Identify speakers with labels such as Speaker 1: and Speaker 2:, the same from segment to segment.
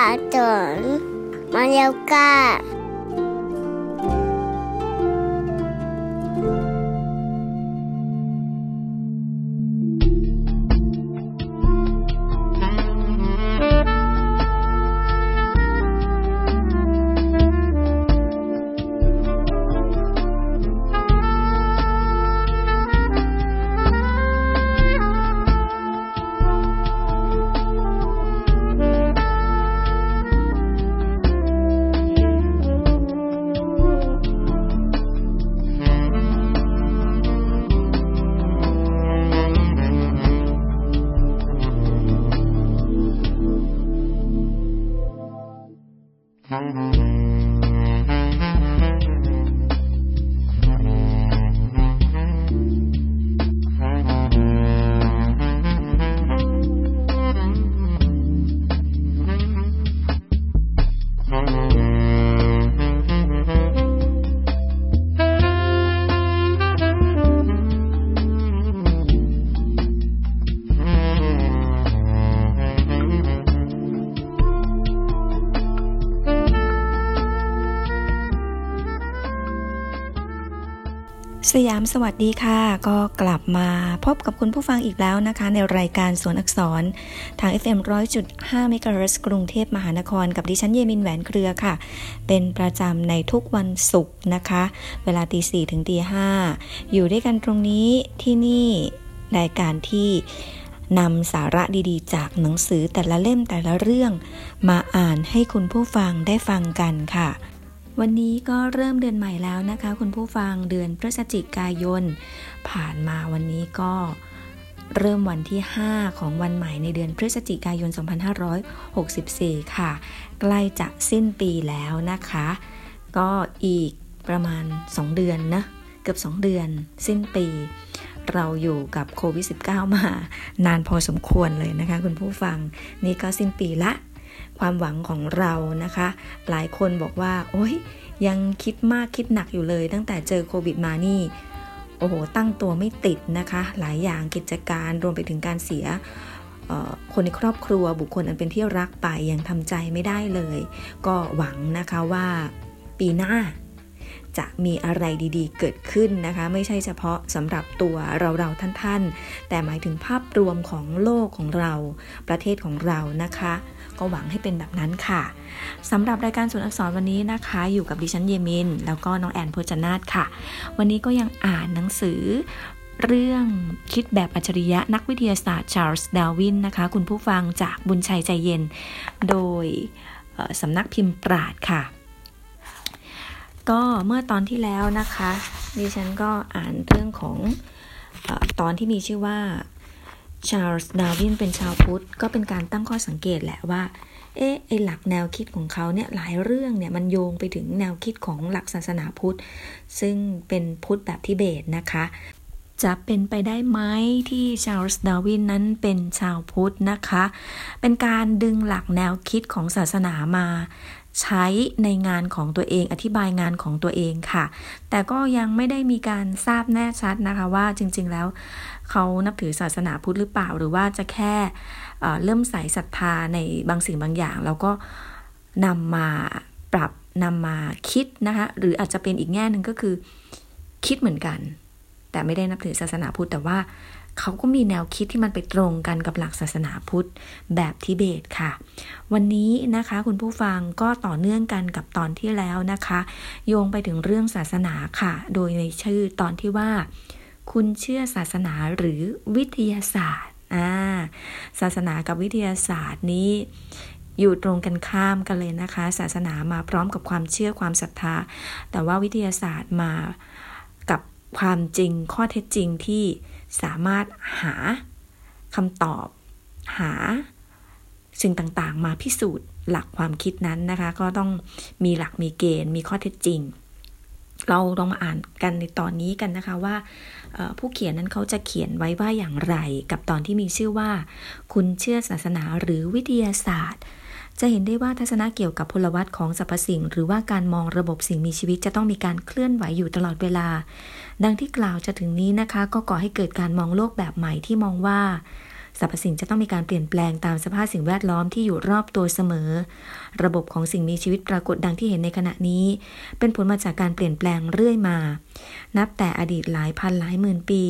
Speaker 1: สือ
Speaker 2: สยามสวัสดีค่ะ ก็กลับมาพบกับคุณผู้ฟังอีกแล้วนะคะ ในรายการสวนอักษร ทาง FM 100.5เมกะเฮิร์กรุงเทพมหานคร กับดิฉันเยมินแหวนเครือค่ะ เป็นประจำในทุกวันศุกร์นะคะ เวลาตีสี่ถึงตีห้าอยู่ด้วยกันตรงนี้ที่นี่รายการที่นำสาระดีๆ จากหนังสือแต่ละเล่มแต่ละเรื่อง มาอ่านให้คุณผู้ฟังได้ฟังกันค่ะ วันนี้ก็เริ่มเดือนใหม่แล้วนะคะ คุณผู้ฟังเดือนพฤศจิกายน ผ่านมาวันนี้ก็เริ่มวันที่ 5 ของวันใหม่ในเดือนพฤศจิกายน 2564 ค่ะ ใกล้จะสิ้นปีแล้วนะคะ ก็อีกประมาณ 2 เดือนนะ เกือบ 2 เดือน สิ้นปี เราอยู่กับโควิด -19 มานานพอสมควรเลยนะคะ คุณผู้ฟัง นี่ก็สิ้นปีละ ความหวังของเรานะคะ หลายคนบอกว่า โอ้ยยังคิดมากคิดหนักอยู่เลย ตั้งแต่เจอโควิดมานี่โอ้โหตั้งตัวไม่ติดนะคะ หลายอย่างกิจการรวมไปถึงการเสียคนในครอบครัวบุคคลอันเป็นที่รักไปยังทำใจไม่ได้เลย ก็หวังนะคะว่าปีหน้าจะมีอะไรดีๆ เกิดขึ้นนะคะ ไม่ใช่เฉพาะสำหรับตัวเราๆท่านๆ แต่หมายถึงภาพรวมของโลกของเรา ประเทศของเรานะคะ ก็หวังให้เป็นแบบนั้นค่ะสำหรับรายการส่วนอักษรวันนี้นะคะ อยู่กับดิฉันเยมิน แล้วก็น้องแอนโพจนาตค่ะ วันนี้ก็ยังอ่านหนังสือเรื่องคิดแบบอัจฉริยะนักวิทยาศาสตร์ชาร์ลส์ดาวินนะคะ คุณผู้ฟังจากบุญชัยใจเย็น โดยสำนักพิมพ์ปราดค่ะ ก็เมื่อตอนที่แล้วนะคะดิฉันก็อ่านเรื่องของอตอนที่มีชื่อว่า ชาร์ลส์ดาวินเป็นชาวพุทธก็เป็นการตั้งข้อสังเกตแหละว่า เอ๊ะไอหลักแนวคิดของเขาเนี่ยหลายเรื่องเนี่ยมันโยงไปถึงแนวคิดของหลักศาสนาพุทธ ซึ่งเป็นพุทธแบบทิเบตนะคะ จะเป็นไปได้ไหมที่ชาร์ลส์ดาวินนั้นเป็นชาวพุทธนะคะ เป็นการดึงหลักแนวคิดของศาสนามา ใช้ในงานของตัวเองอธิบายงานของตัวเองค่ะ แต่ก็ยังไม่ได้มีการทราบแน่ชัดนะคะว่าจริงๆแล้วเขานับถือศาสนาพุทธหรือเปล่า หรือว่าจะแค่เริ่มใส่ศรัทธาในบางสิ่งบางอย่าง แล้วก็นำมาปรับนำมาคิดนะคะหรืออาจจะเป็นอีกแง่หนึ่งก็คือคิดเหมือนกัน แต่ไม่ได้นับถือศาสนาพุทธแต่ว่า เขาก็มีแนวคิดที่มันไปตรงกันกับหลักศาสนาพุทธแบบทิเบตค่ะ วันนี้นะคะคุณผู้ฟังก็ต่อเนื่องกันกับตอนที่แล้วนะคะ โยงไปถึงเรื่องศาสนาค่ะ โดยในชื่อตอนที่ว่า คุณเชื่อศาสนาหรือวิทยาศาสตร์อ่าศาสนากับวิทยาศาสตร์นี้อยู่ตรงกันข้ามกันเลยนะคะ ศาสนามาพร้อมกับความเชื่อความศรัทธา แต่ว่าวิทยาศาสตร์มากับความจริงข้อเท็จจริงที่ สามารถหาคำตอบ หาสิ่งต่างๆ มาพิสูจน์หลักความคิดนั้นนะคะ ก็ต้องมีหลักมีเกณฑ์ มีข้อเท็จจริง เราลองมาอ่านกันในตอนนี้กันนะคะว่าผู้เขียนนั้นเขาจะเขียนไว้ว่าอย่างไร กับตอนที่มีชื่อว่า คุณเชื่อศาสนาหรือวิทยาศาสตร์ จะเห็นได้ว่าทัศนะเกี่ยวกับพลวัตของสรรพสิ่ง หรือว่าการมองระบบสิ่งมีชีวิตจะต้องมีการเคลื่อนไหวอยู่ตลอดเวลา ดังที่กล่าวจะถึงนี้นะคะ ก็ก่อให้เกิดการมองโลกแบบใหม่ที่มองว่าสรรพสิ่งจะต้องมีการเปลี่ยนแปลงตามสภาพสิ่งแวดล้อมที่อยู่รอบตัวเสมอ ระบบของสิ่งมีชีวิตปรากฏดังที่เห็นในขณะนี้ เป็นผลมาจากการเปลี่ยนแปลงเรื่อยมา นับแต่อดีตหลายพันหลายหมื่นปี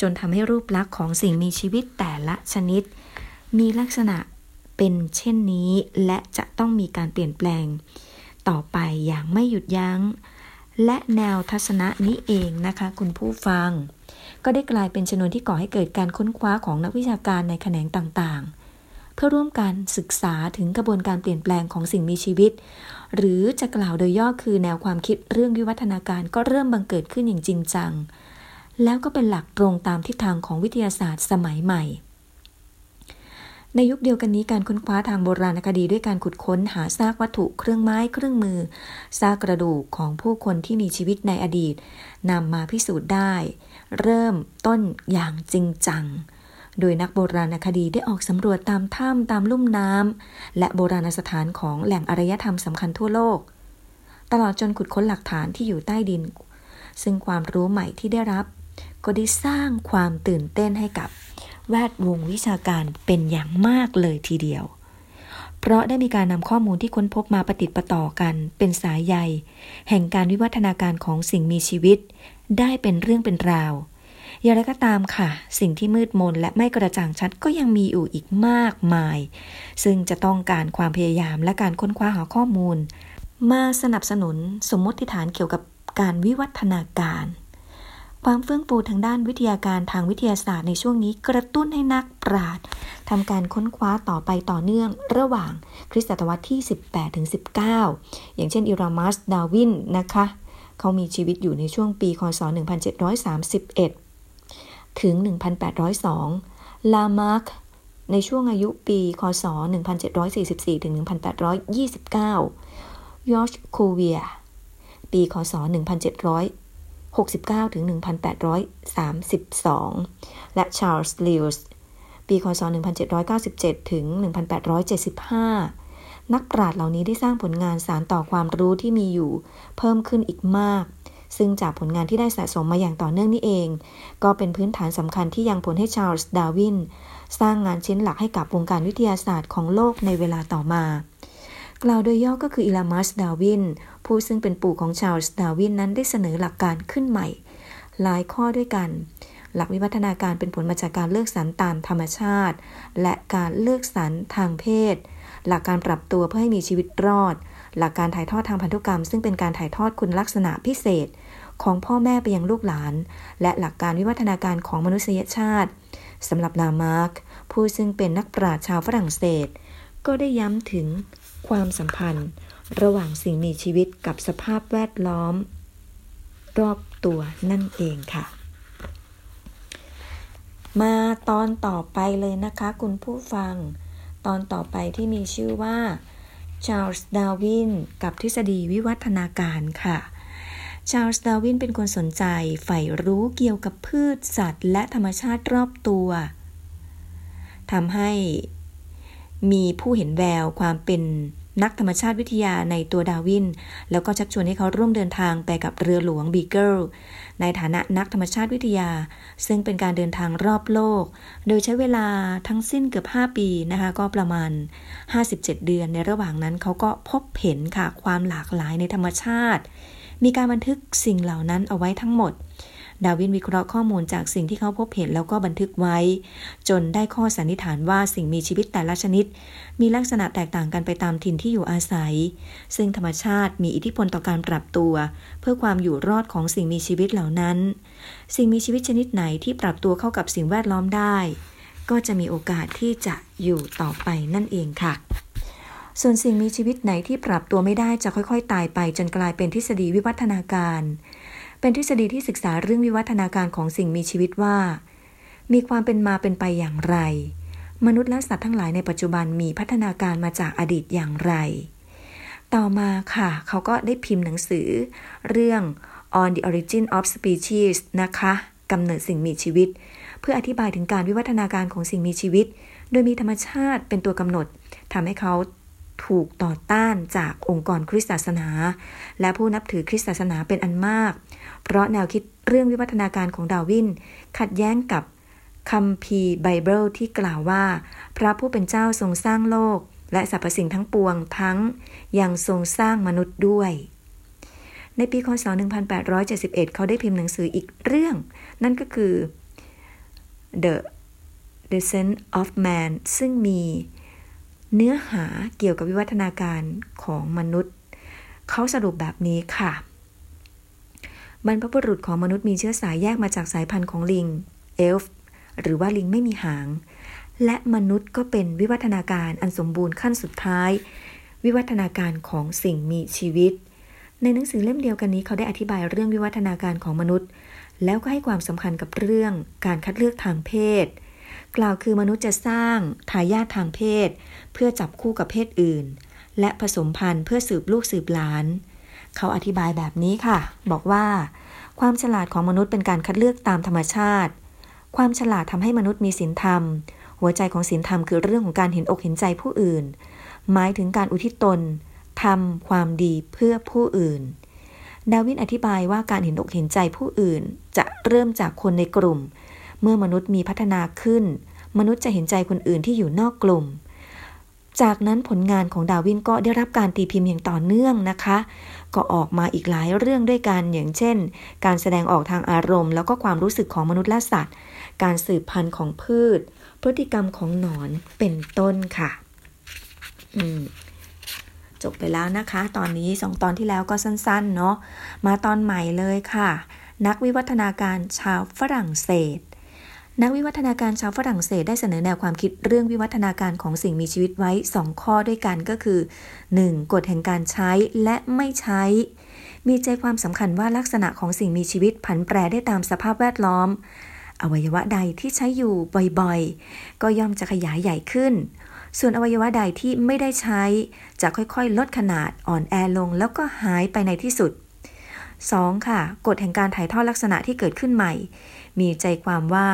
Speaker 2: จนทำให้รูปลักษณ์ของสิ่งมีชีวิตแต่ละชนิด มีลักษณะ เป็นเช่นนี้และจะต้องมีการเปลี่ยนแปลง ต่อไปอย่างไม่หยุดยัง้ง และแนวทัศนะนี้เองนะคะคุณผู้ฟัง ก็ได้กลายเป็นชนวนที่ก่อให้เกิดการค้นคว้าของนักวิชาการในแขนงต่างๆ เพื่อร่วมกันศึกษาถึงกระบวนการเปลี่ยนแปลงของสิ่งมีชีวิต หรือจะกล่าวโดยย่อคือแนวความคิดเรื่องวิวัฒนาการก็เริ่มบังเกิดขึ้นอย่างจริงจัง แล้วก็เป็นหลักตรงตามทิศทางของวิทยาศาสตร์สมัยใหม่ ในยุคเดียวกันนี้การค้นคว้าทางโบราณคดีด้วยการขุดค้นหาซากวัตถุเครื่องไม้เครื่องมือ ซากกระดูกของผู้คนที่มีชีวิตในอดีตนำมาพิสูจน์ได้ เริ่มต้นอย่างจริงจัง โดยนักโบราณคดีได้ออกสำรวจตามถ้ำตามลุ่มน้ำและโบราณสถานของแหล่งอารยธรรมสำคัญทั่วโลก ตลอดจนขุดค้นหลักฐานที่อยู่ใต้ดิน ซึ่งความรู้ใหม่ที่ได้รับ ก็ได้สร้างความตื่นเต้นให้กับ แวดวงวิชาการเป็นอย่างมากเลยทีเดียว เพราะได้มีการนำข้อมูลที่ค้นพบมาปฏิติดประต่อกัน เป็นสายใยแห่งการวิวัฒนาการของสิ่งมีชีวิต ได้เป็นเรื่องเป็นราวอย่างไรก็ตามค่ะ สิ่งที่มืดมนและไม่กระจ่างชัดก็ยังมีอยู่อีกมากมาย ซึ่งจะต้องการความพยายามและการค้นคว้าหาข้อมูล มาสนับสนุนสมมติฐานเกี่ยวกับการวิวัฒนาการ ความเฟื่องฟูทางด้านวิทยาการทางวิทยาศาสตร์ในช่วงนี้กระตุ้นให้นักปราชญ์ทำการค้นคว้าต่อไปต่อเนื่องระหว่างคริสตศตวรรษที่ 18ถึง19 อย่างเช่นอิรามัสดาวินนะคะ เขามีชีวิตอยู่ในช่วงปีคศ 1731 ถึง 1802 ลามาร์กในช่วงอายุปี คศ 1744 ถึง 1829 ยอร์ชโคเวีย ปี คศ 1700 69 ถึง 1832 และชาร์ลส์ลิวส์ปีคศ 1797 ถึง 1875 นักปราชญ์เหล่านี้ได้สร้างผลงานสานต่อความรู้ที่มีอยู่ เพิ่มขึ้นอีกมาก ซึ่งจากผลงานที่ได้สะสมมาอย่างต่อเนื่องนี้เอง ก็เป็นพื้นฐานสำคัญที่ยังผลให้ชาร์ลส์ดาวิน สร้างงานชิ้นหลักให้กับวงการวิทยาศาสตร์ของโลกในเวลาต่อมา กล่าวโดยย่อก็คืออิลามัสดาวิน ผู้ซึ่งเป็นปู่ของชาร์ลส์ดาวินนั้นได้เสนอหลักการขึ้นใหม่ หลายข้อด้วยกัน หลักวิวัฒนาการเป็นผลมาจากการเลือกสรรตามธรรมชาติ และการเลือกสรรทางเพศ หลักการปรับตัวเพื่อให้มีชีวิตรอด หลักการถ่ายทอดทางพันธุกรรม ซึ่งเป็นการถ่ายทอดคุณลักษณะพิเศษ ของพ่อแม่ไปยังลูกหลาน และหลักการวิวัฒนาการของมนุษยชาติสำหรับลามาร์กผู้ซึ่งเป็นนักปราชญ์ชาวฝรั่งเศส ก็ได้ย้ำถึง ความสัมพันธ์ ระหว่างสิ่งมีชีวิตกับสภาพแวดล้อม รอบตัวนั่นเองค่ะ มาตอนต่อไปเลยนะคะคุณผู้ฟัง ตอนต่อไปที่มีชื่อว่าชาร์ลส์ดาวินกับทฤษฎีวิวัฒนาการค่ะชาร์ลส์ดาวินเป็นคนสนใจใฝ่รู้เกี่ยวกับพืชสัตว์ และธรรมชาติรอบตัวทำให้ มีผู้เห็นแววความเป็นนักธรรมชาติวิทยาในตัวดาวิน แล้วก็ชักชวนให้เขาร่วมเดินทางไปกับเรือหลวงบีเกิลในฐานะนักธรรมชาติวิทยา ซึ่งเป็นการเดินทางรอบโลก โดยใช้เวลาทั้งสิ้นเกือบ 5 ปีนะคะ ก็ประมาณ 57 เดือนในระหว่างนั้นเขาก็พบเห็นค่ะความหลากหลายในธรรมชาติ มีการบันทึกสิ่งเหล่านั้นเอาไว้ทั้งหมด ดาวินวิเคราะห์ข้อมูลจากสิ่งที่เขาพบเห็นแล้วก็บันทึกไว้ จนได้ข้อสันนิษฐานว่าสิ่งมีชีวิตแต่ละชนิด มีลักษณะแตกต่างกันไปตามถิ่นที่อยู่อาศัย ซึ่งธรรมชาติมีอิทธิพลต่อการปรับตัว เพื่อความอยู่รอดของสิ่งมีชีวิตเหล่านั้น สิ่งมีชีวิตชนิดไหนที่ปรับตัวเข้ากับสิ่งแวดล้อมได้ ก็จะมีโอกาสที่จะอยู่ต่อไปนั่นเองค่ะส่วนสิ่งมีชีวิตไหนที่ปรับตัวไม่ได้จะค่อย ๆ ตายไปจนกลายเป็นทฤษฎีวิวัฒนาการ เป็นทฤษฎีที่ศึกษาเรื่องวิวัฒนาการของสิ่งมีชีวิตว่า มีความเป็นมาเป็นไปอย่างไร มนุษย์และสัตว์ทั้งหลายในปัจจุบันมีพัฒนาการมาจากอดีตอย่างไร ต่อมาค่ะ เขาก็ได้พิมพ์หนังสือ เรื่อง on the origin of species นะคะกำเนิดสิ่งมีชีวิต เพื่ออธิบายถึงการวิวัฒนาการของสิ่งมีชีวิต โดยมีธรรมชาติเป็นตัวกำหนดทำให้เขาถูกต่อต้านจากองค์กรคริสตศาสนา และผู้นับถือคริสตศาสนาเป็นอันมาก เพราะแนวคิดเรื่องวิวัฒนาการของดาวิน ขัดแย้งกับคัมภีร์ไบเบิลที่กล่าวว่า พระผู้เป็นเจ้าทรงสร้างโลก และสรรพสิ่งทั้งปวงทั้งยังทรงสร้างมนุษย์ด้วย ในปีคศ 1871 เขาได้พิมพ์หนังสืออีกเรื่อง นั่นก็คือ The Descent of Man ซึ่งมีเนื้อหาเกี่ยวกับวิวัฒนาการของมนุษย์ เขาสรุปแบบนี้ค่ะ บรรพบุรุษของมนุษย์มีเชื้อสายแยกมาจากสายพันธุ์ของลิง เอลฟ์หรือว่าลิงไม่มีหาง และมนุษย์ก็เป็นวิวัฒนาการอันสมบูรณ์ขั้นสุดท้าย วิวัฒนาการของสิ่งมีชีวิต ในหนังสือเล่มเดียวกันนี้เขาได้อธิบายเรื่องวิวัฒนาการของมนุษย์ แล้วก็ให้ความสำคัญกับเรื่องการคัดเลือกทางเพศ กล่าวคือมนุษย์จะสร้างทายาททางเพศ เพื่อจับคู่กับเพศอื่น และผสมพันธุ์เพื่อสืบลูกสืบหลาน เขาอธิบายแบบนี้ค่ะ บอกว่า ความฉลาดของมนุษย์เป็นการคัดเลือกตามธรรมชาติ ความฉลาดทำให้มนุษย์มีศีลธรรม หัวใจของศีลธรรมคือเรื่องของการเห็นอกเห็นใจผู้อื่น หมายถึงการอุทิศตนทำความดีเพื่อผู้อื่น ดาวินอธิบายว่าการเห็นอกเห็นใจผู้อื่น จะเริ่มจากคนในกลุ่ม เมื่อมนุษย์มีพัฒนาขึ้น มนุษย์จะเห็นใจคนอื่นที่อยู่นอกกลุ่ม จากนั้นผลงานของดาวินก็ได้รับการตีพิมพ์อย่างต่อเนื่องนะคะ ก็ออกมาอีกหลายเรื่องด้วยกันอย่างเช่น การแสดงออกทางอารมณ์ แล้วก็ความรู้สึกของมนุษย์และสัตว์ การสืบพันธุ์ของพืช พฤติกรรมของหนอนเป็นต้นค่ะ อืมจบไปแล้วนะคะ ตอนนี้สองตอนที่แล้วก็สั้นๆ เนาะมาตอนใหม่เลยค่ะ นักวิวัฒนาการชาวฝรั่งเศส นักวิวัฒนาการชาวฝรั่งเศสได้เสนอแนวความคิดเรื่องวิวัฒนาการของสิ่งมีชีวิตไว้ 2 ข้อด้วยกันก็คือ 1. กฎแห่งการใช้และไม่ใช้ มีใจความสำคัญว่าลักษณะของสิ่งมีชีวิตผันแปรได้ตามสภาพแวดล้อม อวัยวะใดที่ใช้อยู่บ่อยๆ ก็ย่อมจะขยายใหญ่ขึ้น ส่วนอวัยวะใดที่ไม่ได้ใช้ จะค่อยๆ ลดขนาดอ่อนแอลงแล้วก็หายไปในที่สุด 2. ค่ะ กฎแห่งการถ่ายทอดลักษณะที่เกิดขึ้นใหม่ มีใจความว่า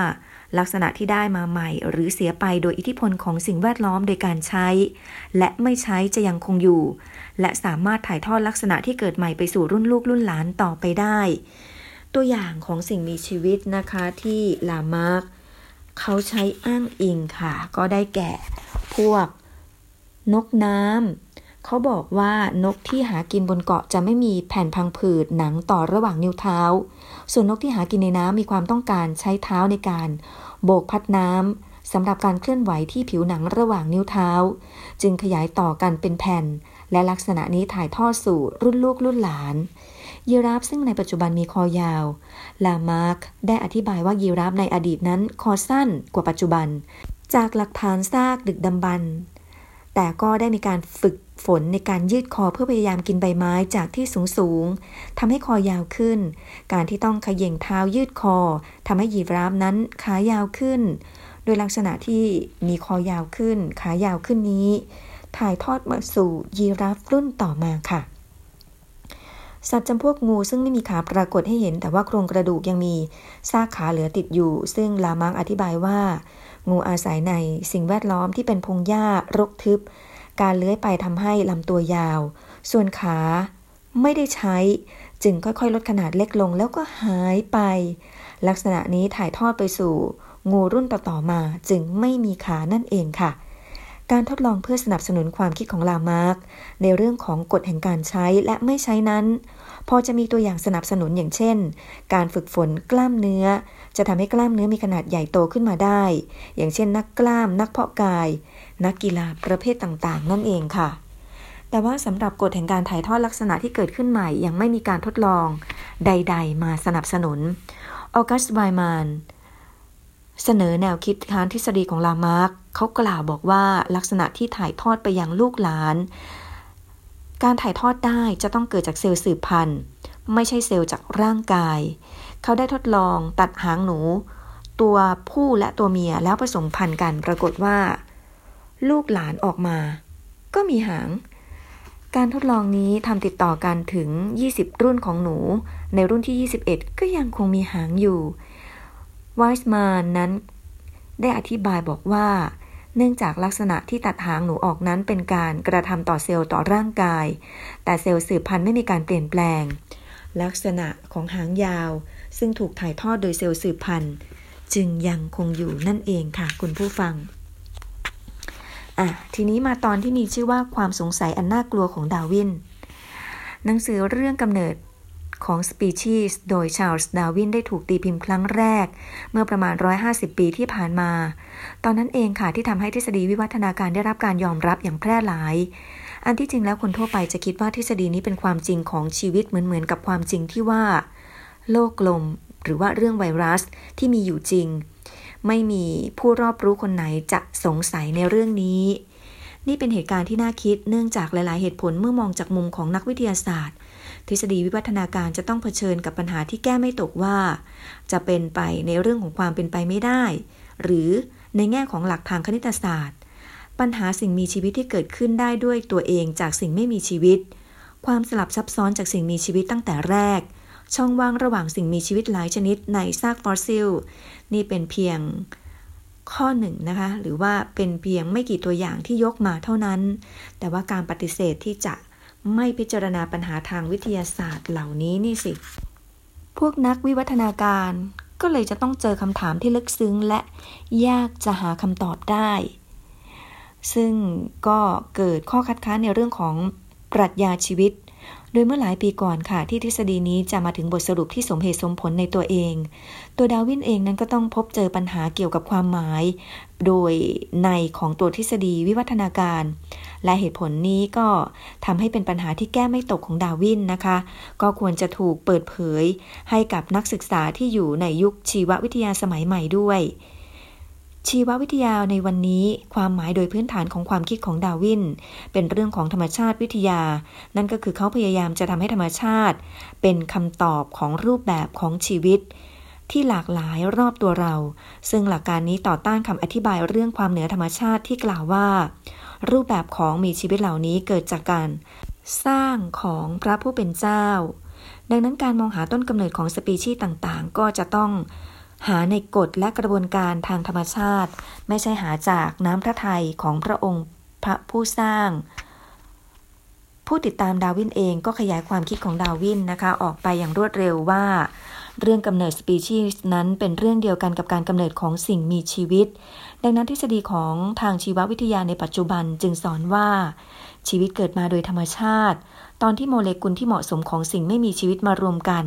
Speaker 2: ลักษณะที่ได้มาใหม่ หรือเสียไปโดยอิทธิพลของสิ่งแวดล้อมโดยการใช้ และไม่ใช้จะยังคงอยู่ และสามารถถ่ายทอดลักษณะที่เกิดใหม่ไปสู่รุ่นลูกรุ่นหลานต่อไปได้ ตัวอย่างของสิ่งมีชีวิตนะคะที่ลามาร์กเขาใช้อ้างอิงค่ะ ก็ได้แก่พวกนกน้ำ เขาบอกว่านกที่หากินบนเกาะจะไม่มีแผ่นพังผืดหนังต่อระหว่างนิ้วเท้า ส่วนนกที่หากินในน้ำมีความต้องการใช้เท้าในการ โบกพัดน้ำสำหรับการเคลื่อนไหวที่ผิวหนังระหว่างนิ้วเท้า จึงขยายต่อกันเป็นแผ่น และลักษณะนี้ถ่ายทอดสู่รุ่นลูกรุ่นหลานยีราฟซึ่งในปัจจุบันมีคอยาว ลามาร์กได้อธิบายว่ายีราฟในอดีตนั้นคอสั้นกว่าปัจจุบัน จากหลักฐานซากดึกดำบรรพ์แต่ก็ได้มีการฝึก ฝนในการยืดคอเพื่อพยายามกินใบไม้จากที่สูงสูงทำให้คอยาวขึ้น การที่ต้องขย่งเท้ายืดคอทำให้ยีราฟนั้นขายาวขึ้น โดยลักษณะที่มีคอยาวขึ้น ขายาวขึ้นนี้ ถ่ายทอดมาสู่ยีราฟรุ่นต่อมาค่ะ สัตว์จำพวกงูซึ่งไม่มีขาปรากฏให้เห็น แต่ว่าโครงกระดูกยังมีซากขาเหลือติดอยู่ ซึ่งลามาร์กอธิบายว่า งูอาศัยในสิ่งแวดล้อมที่เป็นพงหญ้ารกทึบ การเลื้อยไปทำให้ลำตัวยาว ส่วนขาไม่ได้ใช้ จึงค่อยๆ ลดขนาดเล็กลงแล้วก็หายไป ลักษณะนี้ถ่ายทอดไปสู่งูรุ่นต่อๆมาจึงไม่มีขานั่นเองค่ะ การทดลองเพื่อสนับสนุนความคิดของลามาร์กในเรื่องของกฎแห่งการใช้และไม่ใช้นั้น พอจะมีตัวอย่างสนับสนุนอย่างเช่น การฝึกฝนกล้ามเนื้อ จะทำให้กล้ามเนื้อมีขนาดใหญ่โตขึ้นมาได้ อย่างเช่นนักกล้ามนักเพาะกาย นักกีฬาประเภทต่างๆ นั่นเองค่ะ แต่ว่าสำหรับกฎแห่งการถ่ายทอดลักษณะที่เกิดขึ้นใหม่ ยังไม่มีการทดลองใด ๆ มาสนับสนุนออกัสไวมานเสนอแนวคิดค้านทฤษฎีของลามาร์กเขากล่าวบอกว่าลักษณะที่ถ่ายทอดไปยังลูกหลาน การถ่ายทอดได้จะต้องเกิดจากเซลล์สืบพันธุ์ ไม่ใช่เซลล์จากร่างกาย เขาได้ทดลองตัดหางหนู ตัวผู้และตัวเมียแล้วผสมพันธุ์กันปรากฏว่า ลูกหลานออกมา ก็มีหาง การทดลองนี้ทำติดต่อกันถึง 20 รุ่นของหนู ในรุ่นที่ 21 ก็ยังคงมีหางอยู่ไวส์มานนั้นได้อธิบายบอกว่า เนื่องจากลักษณะที่ตัดหางหนูออกนั้นเป็นการกระทำต่อเซลล์ต่อร่างกาย แต่เซลล์สืบพันธุ์ไม่มีการเปลี่ยนแปลง ลักษณะของหางยาว ซึ่งถูกถ่ายทอดโดยเซลล์สืบพันธุ์ จึงยังคงอยู่นั่นเองค่ะคุณผู้ฟัง อะทีนี้มาตอนที่มีชื่อว่าความสงสัยอันน่ากลัวของดาวิน หนังสือเรื่องกำเนิดของ Species โดยชาร์ลส์ดาวินได้ถูกตีพิมพ์ครั้งแรก เมื่อประมาณ 150 ปีที่ผ่านมา ตอนนั้นเองค่ะที่ทำให้ทฤษฎีวิวัฒนาการได้รับการยอมรับอย่างแพร่หลาย อันที่จริงแล้วคนทั่วไปจะคิดว่าทฤษฎีนี้เป็นความจริงของชีวิตเหมือนเหมือนกับความจริงที่ว่า โลกกลมหรือว่าเรื่องไวรัสที่มีอยู่จริง ไม่มีผู้รอบรู้คนไหนจะสงสัยในเรื่องนี้ นี่เป็นเหตุการณ์ที่น่าคิดเนื่องจากหลาย ๆ เหตุผลเมื่อมองจากมุมของนักวิทยาศาสตร์ ทฤษฎีวิวัฒนาการจะต้องเผชิญกับปัญหาที่แก้ไม่ตกว่า จะเป็นไปในเรื่องของความเป็นไปไม่ได้ หรือในแง่ของหลักทางคณิตศาสตร์ ปัญหาสิ่งมีชีวิตที่เกิดขึ้นได้ด้วยตัวเองจากสิ่งไม่มีชีวิต ความสลับซับซ้อนจากสิ่งมีชีวิตตั้งแต่แรก ช่องว่างระหว่างสิ่งมีชีวิตหลายชนิดในซากฟอสซิล นี่เป็นเพียงข้อหนึ่งนะคะ หรือว่าเป็นเพียงไม่กี่ตัวอย่างที่ยกมาเท่านั้น แต่ว่าการปฏิเสธที่จะไม่พิจารณาปัญหาทางวิทยาศาสตร์เหล่านี้นี่สิ พวกนักวิวัฒนาการก็เลยจะต้องเจอคำถามที่ลึกซึ้งและยากจะหาคำตอบได้ ซึ่งก็เกิดข้อคัดค้านในเรื่องของปรัชญาชีวิต โดยเมื่อหลายปีก่อนค่ะที่ทฤษฎีนี้จะมาถึงบทสรุปที่สมเหตุสมผลในตัวเอง ตัวดาวินเองนั้นก็ต้องพบเจอปัญหาเกี่ยวกับความหมาย โดยในของตัวทฤษฎีวิวัฒนาการ และเหตุผลนี้ก็ทำให้เป็นปัญหาที่แก้ไม่ตกของดาวินนะคะ ก็ควรจะถูกเปิดเผยให้กับนักศึกษาที่อยู่ในยุคชีววิทยาสมัยใหม่ด้วย ชีววิทยาในวันนี้ความหมายโดยพื้นฐานของความคิดของดาวิน เป็นเรื่องของธรรมชาติวิทยา นั่นก็คือเขาพยายามจะทำให้ธรรมชาติ เป็นคำตอบของรูปแบบของชีวิต ที่หลากหลายรอบตัวเรา ซึ่งหลักการนี้ต่อต้านคำอธิบายเรื่องความเหนือธรรมชาติที่กล่าวว่า รูปแบบของมีชีวิตเหล่านี้เกิดจากการ สร้างของพระผู้เป็นเจ้า ดังนั้นการมองหาต้นกำเนิดของสปีชีส์ต่างๆ ก็จะต้อง หาในกฎและกระบวนการทางธรรมชาติ ไม่ใช่หาจากน้ำพระทัยของพระองค์พระผู้สร้าง ผู้ติดตามดาวินเองก็ขยายความคิดของดาวินนะคะ ออกไปอย่างรวดเร็วว่า เรื่องกำเนิดสปีชีส์นั้นเป็นเรื่องเดียวกันกับการกำเนิดของสิ่งมีชีวิต ดังนั้นทฤษฎีของทางชีววิทยาในปัจจุบันจึงสอนว่า ชีวิตเกิดมาโดยธรรมชาติ ตอนที่โมเลกุลที่เหมาะสมของสิ่งไม่มีชีวิตมารวมกัน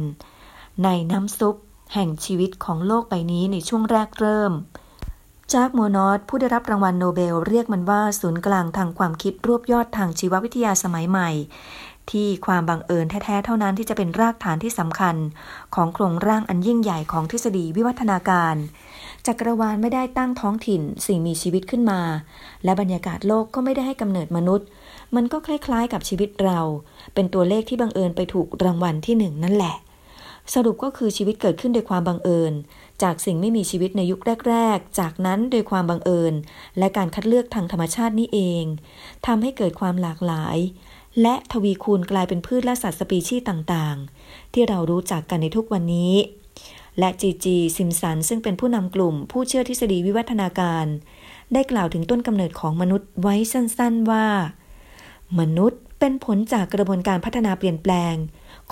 Speaker 2: ในน้ำซุป แห่งชีวิตของโลกใบนี้ในช่วงแรกเริ่ม จากโมนอสผู้ได้รับรางวัลโนเบล เรียกมันว่าศูนย์กลางทางความคิดรวบยอดทางชีววิทยาสมัยใหม่ ที่ความบังเอิญแท้ ๆ เท่านั้นที่จะเป็นรากฐานที่สำคัญ ของโครงร่างอันยิ่งใหญ่ของทฤษฎีวิวัฒนาการจักรวาลไม่ได้ตั้งท้องถิ่นสิ่งมีชีวิตขึ้นมา และบรรยากาศโลกก็ไม่ได้ให้กำเนิดมนุษย์ มันก็คล้ายๆ กับชีวิตเรา เป็นตัวเลขที่บังเอิญไปถูกรางวัลที่หนึ่งนั่นแหละ สรุปก็คือชีวิตเกิดขึ้นโดยความบังเอิญ จากสิ่งไม่มีชีวิตในยุคแรก ๆ จากนั้นโดยความบังเอิญ และการคัดเลือกทางธรรมชาตินี่เองทำให้เกิดความหลากหลาย และทวีคูณกลายเป็นพืชและสัตว์สปีชีส์ต่างๆ ที่เรารู้จักกันในทุกวันนี้ และจีจีซิมสันซึ่งเป็นผู้นำกลุ่ม ผู้เชื่อทฤษฎีวิวัฒนาการ ได้กล่าวถึงต้นกำเนิดของมนุษย์ไว้สั้นๆว่า มนุษย์เป็นผลจากกระบวนการพัฒนาเปลี่ยนแปลง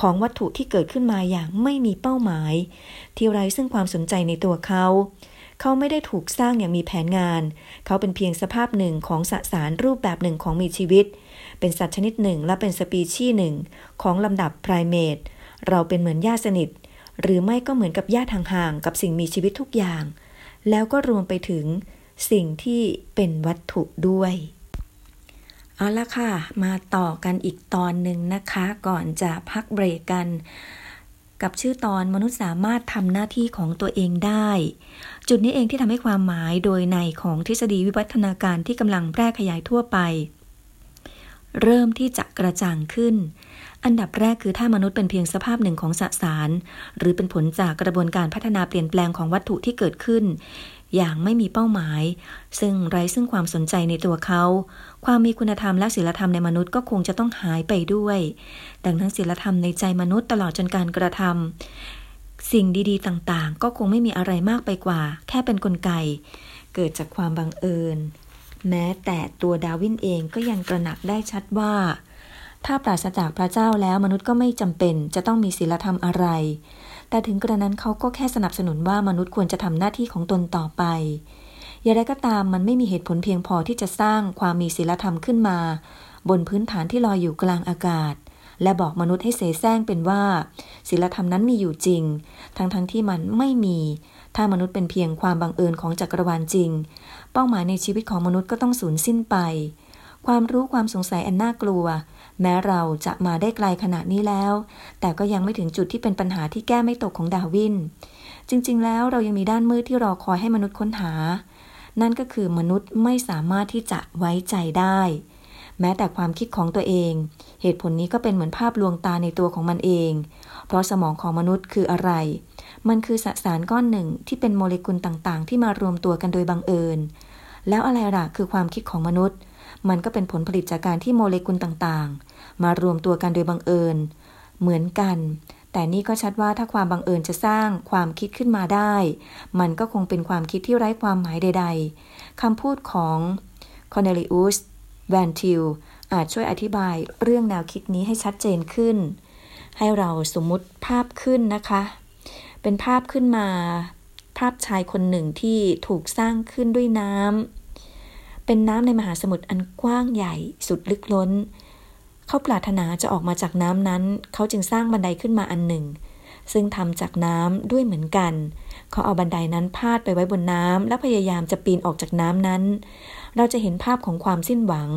Speaker 2: ของวัตถุที่เกิดขึ้นมาอย่างไม่มีเป้าหมาย ที่ไร้ซึ่งความสนใจในตัวเขา เขาไม่ได้ถูกสร้างอย่างมีแผนงาน เขาเป็นเพียงสภาพหนึ่งของสสารรูปแบบหนึ่งของมีชีวิต เป็นสัตว์ชนิดหนึ่งและเป็นสปีชีส์หนึ่งของลำดับไพรเมตเราเป็นเหมือนญาติสนิท หรือไม่ก็เหมือนกับญาติห่างๆกับสิ่งมีชีวิตทุกอย่าง แล้วก็รวมไปถึงสิ่งที่เป็นวัตถุด้วย เอาละค่ะ มาต่อกันอีกตอนหนึ่งนะคะ ก่อนจะพักเบรกกัน กับชื่อตอนมนุษย์สามารถทำหน้าที่ของตัวเองได้ จุดนี้เองที่ทำให้ความหมายโดยในของทฤษฎีวิวัฒนาการที่กำลังแพร่ขยายทั่วไป เริ่มที่จะกระจ่างขึ้น อันดับแรกคือถ้ามนุษย์เป็นเพียงสภาพหนึ่งของสสาร หรือเป็นผลจากกระบวนการพัฒนาเปลี่ยนแปลงของวัตถุที่เกิดขึ้นอย่างไม่มีเป้าหมาย ซึ่งไร้ซึ่งความสนใจในตัวเขา ความมีคุณธรรมและศีลธรรมในมนุษย์ก็คงจะต้องหายไปด้วย ดังนั้นศีลธรรมในใจมนุษย์ตลอดจนการกระทำสิ่งดีๆ ต่างๆ ก็คงไม่มีอะไรมากไปกว่า แค่เป็นนกลไก เกิดจากความบังเอิญ แม้แต่ตัวดาวินเองก็ยังตระหนักได้ชัดว่า ถ้าปราศจากพระเจ้าแล้วมนุษย์ก็ไม่จำเป็นจะต้องมีศีลธรรมอะไร แต่ถึงกระนั้นเขาก็แค่สนับสนุนว่ามนุษย์ควรจะทำหน้าที่ของตนต่อไป อย่างไรก็ตามมันไม่มีเหตุผลเพียงพอที่จะสร้างความมีศีลธรรมขึ้นมา บนพื้นฐานที่ลอยอยู่กลางอากาศ และบอกมนุษย์ให้เสแสร้งเป็นว่าศีลธรรมนั้นมีอยู่จริง ทั้งๆทที่มันไม่มี ถ้ามนุษย์เป็นเพียงความบังเอิญของจักรวาลจริง เป้าหมายในชีวิตของมนุษย์ก็ต้องสูญสิ้นไป ความรู้ความสงสัยอันน่ากลัว แม้เราจะมาได้ไกลขนาดนี้แล้ว แต่ก็ยังไม่ถึงจุดที่เป็นปัญหาที่แก้ไม่ตกของดาวิน จริง ๆ แล้วเรายังมีด้านมืดที่รอคอยให้มนุษย์ค้นหา นั่นก็คือมนุษย์ไม่สามารถที่จะไว้ใจได้ แม้แต่ความคิดของตัวเอง เหตุผลนี้ก็เป็นเหมือนภาพลวงตาในตัวของมันเอง เพราะสมองของมนุษย์คืออะไร มันคือสสารก้อนหนึ่งที่เป็นโมเลกุลต่างๆ ที่มารวมตัวกันโดยบังเอิญ แล้วอะไรล่ะคือความคิดของมนุษย์ มันก็เป็นผลผลิตจากการที่โมเลกุลต่างๆ มารวมตัวกันโดยบังเอิญ เหมือนกัน แต่นี่ก็ชัดว่าถ้าความบังเอิญจะสร้างความคิดขึ้นมาได้ มันก็คงเป็นความคิดที่ไร้ความหมายใด ๆคำพูดของคอนเนลิอุสแวนทิลอาจช่วยอธิบายเรื่องแนวคิดนี้ให้ชัดเจนขึ้น ให้เราสมมุติภาพขึ้นนะคะ เป็นภาพขึ้นมา ภาพชายคนหนึ่งที่ถูกสร้างขึ้นด้วยน้ำเป็นน้ำในมหาสมุทรอันกว้างใหญ่สุดลึกล้น เขาปรารถนาจะออกมาจากน้ำนั้น เขาจึงสร้างบันไดขึ้นมาอันหนึ่ง ซึ่งทำจากน้ำด้วยเหมือนกัน เขาเอาบันไดนั้นพาดไปไว้บนน้ำและพยายามจะปีนออกจากน้ำนั้น เราจะเห็นภาพของความสิ้นหวัง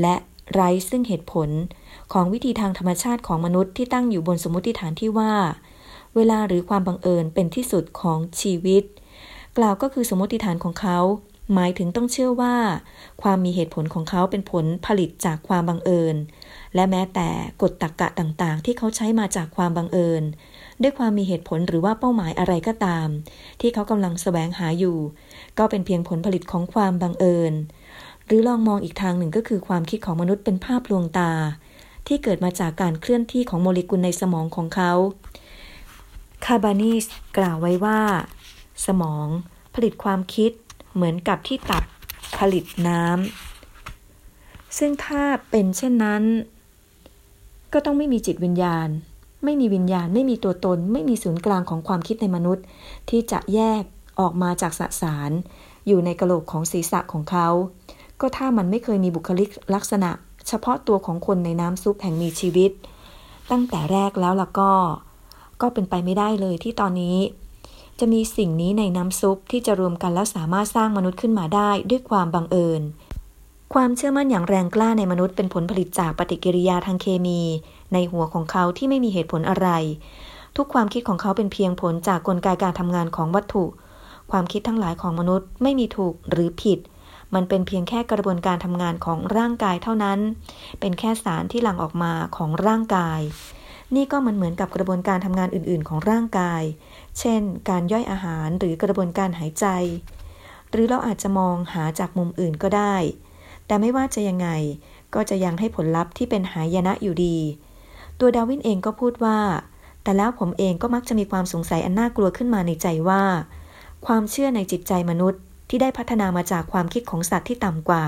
Speaker 2: และไร้ซึ่งเหตุผล ของวิธีทางธรรมชาติของมนุษย์ที่ตั้งอยู่บนสมมติฐานที่ว่า เวลาหรือความบังเอิญเป็นที่สุดของชีวิต กล่าวก็คือสมมติฐานของเขาหมายถึงต้องเชื่อว่า ความมีเหตุผลของเขาเป็นผลผลิตจากความบังเอิญ และแม้แต่กฎตรรกะต่างๆ ที่เขาใช้มาจากความบังเอิญ ด้วยความมีเหตุผลหรือว่าเป้าหมายอะไรก็ตาม ที่เขากำลังแสวงหาอยู่ ก็เป็นเพียงผลผลิตของความบังเอิญ หรือลองมองอีกทางหนึ่งก็คือความคิดของมนุษย์เป็นภาพลวงตา ที่เกิดมาจากการเคลื่อนที่ของโมเลกุลในสมองของเขาคาบานิสกล่าวไว้ว่า สมองผลิตความคิดเหมือนกับที่ตับผลิตน้ำซึ่งถ้าเป็นเช่นนั้น ก็ต้องไม่มีจิตวิญญาณ ไม่มีวิญญาณ ไม่มีตัวตน ไม่มีศูนย์กลางของความคิดในมนุษย์ ที่จะแยกออกมาจากสสาร อยู่ในกระโหลกของศีรษะของเขา ก็ถ้ามันไม่เคยมีบุคลิกลักษณะ เฉพาะตัวของคนในน้ำซุปแห่งมีชีวิต ตั้งแต่แรกแล้วล่ะก็ ก็เป็นไปไม่ได้เลยที่ตอนนี้ จะมีสิ่งนี้ในน้ำซุปที่จะรวมกันแล้วสามารถสร้างมนุษย์ขึ้นมาได้ด้วยความบังเอิญ ความเชื่อมั่นอย่างแรงกล้าในมนุษย์เป็นผลผลิตจากปฏิกิริยาทางเคมี ในหัวของเขาที่ไม่มีเหตุผลอะไร ทุกความคิดของเขาเป็นเพียงผลจากกลไกการทำงานของวัตถุ ความคิดทั้งหลายของมนุษย์ไม่มีถูกหรือผิด มันเป็นเพียงแค่กระบวนการทำงานของร่างกายเท่านั้น เป็นแค่สารที่หลั่งออกมาของร่างกาย นี่ก็มันเหมือนกับกระบวนการทำงานอื่น ๆ ของร่างกาย เช่น การย่อยอาหารหรือกระบวนการหายใจ หรือเราอาจจะมองหาจากมุมอื่นก็ได้ แต่ไม่ว่าจะยังไง ก็จะยังให้ผลลัพธ์ที่เป็นหายนะอยู่ดี ตัวดาวินเองก็พูดว่า แต่แล้วผมเองก็มักจะมีความสงสัยอันน่ากลัวขึ้นมาในใจว่า ความเชื่อในจิตใจมนุษย์ที่ได้พัฒนามาจากความคิดของสัตว์ที่ต่ำกว่า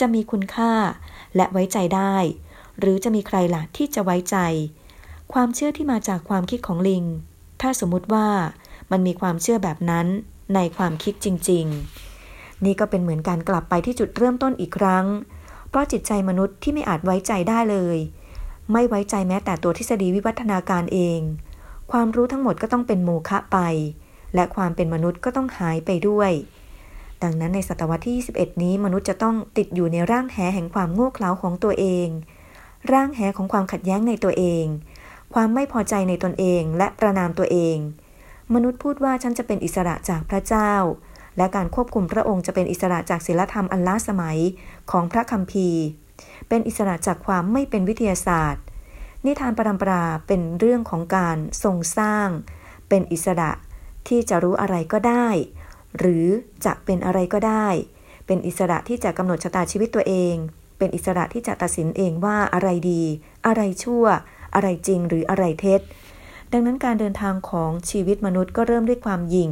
Speaker 2: จะมีคุณค่าและไว้ใจได้ หรือจะมีใครล่ะที่จะไว้ใจ ความเชื่อที่มาจากความคิดของลิง ถ้าสมมุติว่ามันมีความเชื่อแบบนั้นในความคิดจริง ๆ นี่ก็เป็นเหมือนการกลับไปที่จุดเริ่มต้นอีกครั้ง เพราะจิตใจมนุษย์ที่ไม่อาจไว้ใจได้เลย ไม่ไว้ใจแม้แต่ตัวทฤษฎีวิวัฒนาการเอง ความรู้ทั้งหมดก็ต้องเป็นโมฆะไป และความเป็นมนุษย์ก็ต้องหายไปด้วย ดังนั้นในศตวรรษที่ 21 นี้มนุษย์จะต้องติดอยู่ในร่างแหแห่งความโง่เขลาของตัวเอง ร่างแหของความขัดแย้งในตัวเอง ความไม่พอใจในตนเองและประนามตัวเอง มนุษย์พูดว่าฉันจะเป็นอิสระจากพระเจ้า และการควบคุมพระองค์จะเป็นอิสระจากศีลธรรมอันล้าสมัยของพระคัมภีร์ เป็นอิสระจากความไม่เป็นวิทยาศาสตร์ นิทานปรำปราเป็นเรื่องของการทรงสร้าง เป็นอิสระที่จะรู้อะไรก็ได้ หรือจะเป็นอะไรก็ได้ เป็นอิสระที่จะกำหนดชะตาชีวิตตัวเอง เป็นอิสระที่จะตัดสินเองว่าอะไรดี อะไรชั่ว อะไรจริงหรืออะไรเท็จ ดังนั้นการเดินทางของชีวิตมนุษย์ก็เริ่มด้วยความหยิ่ง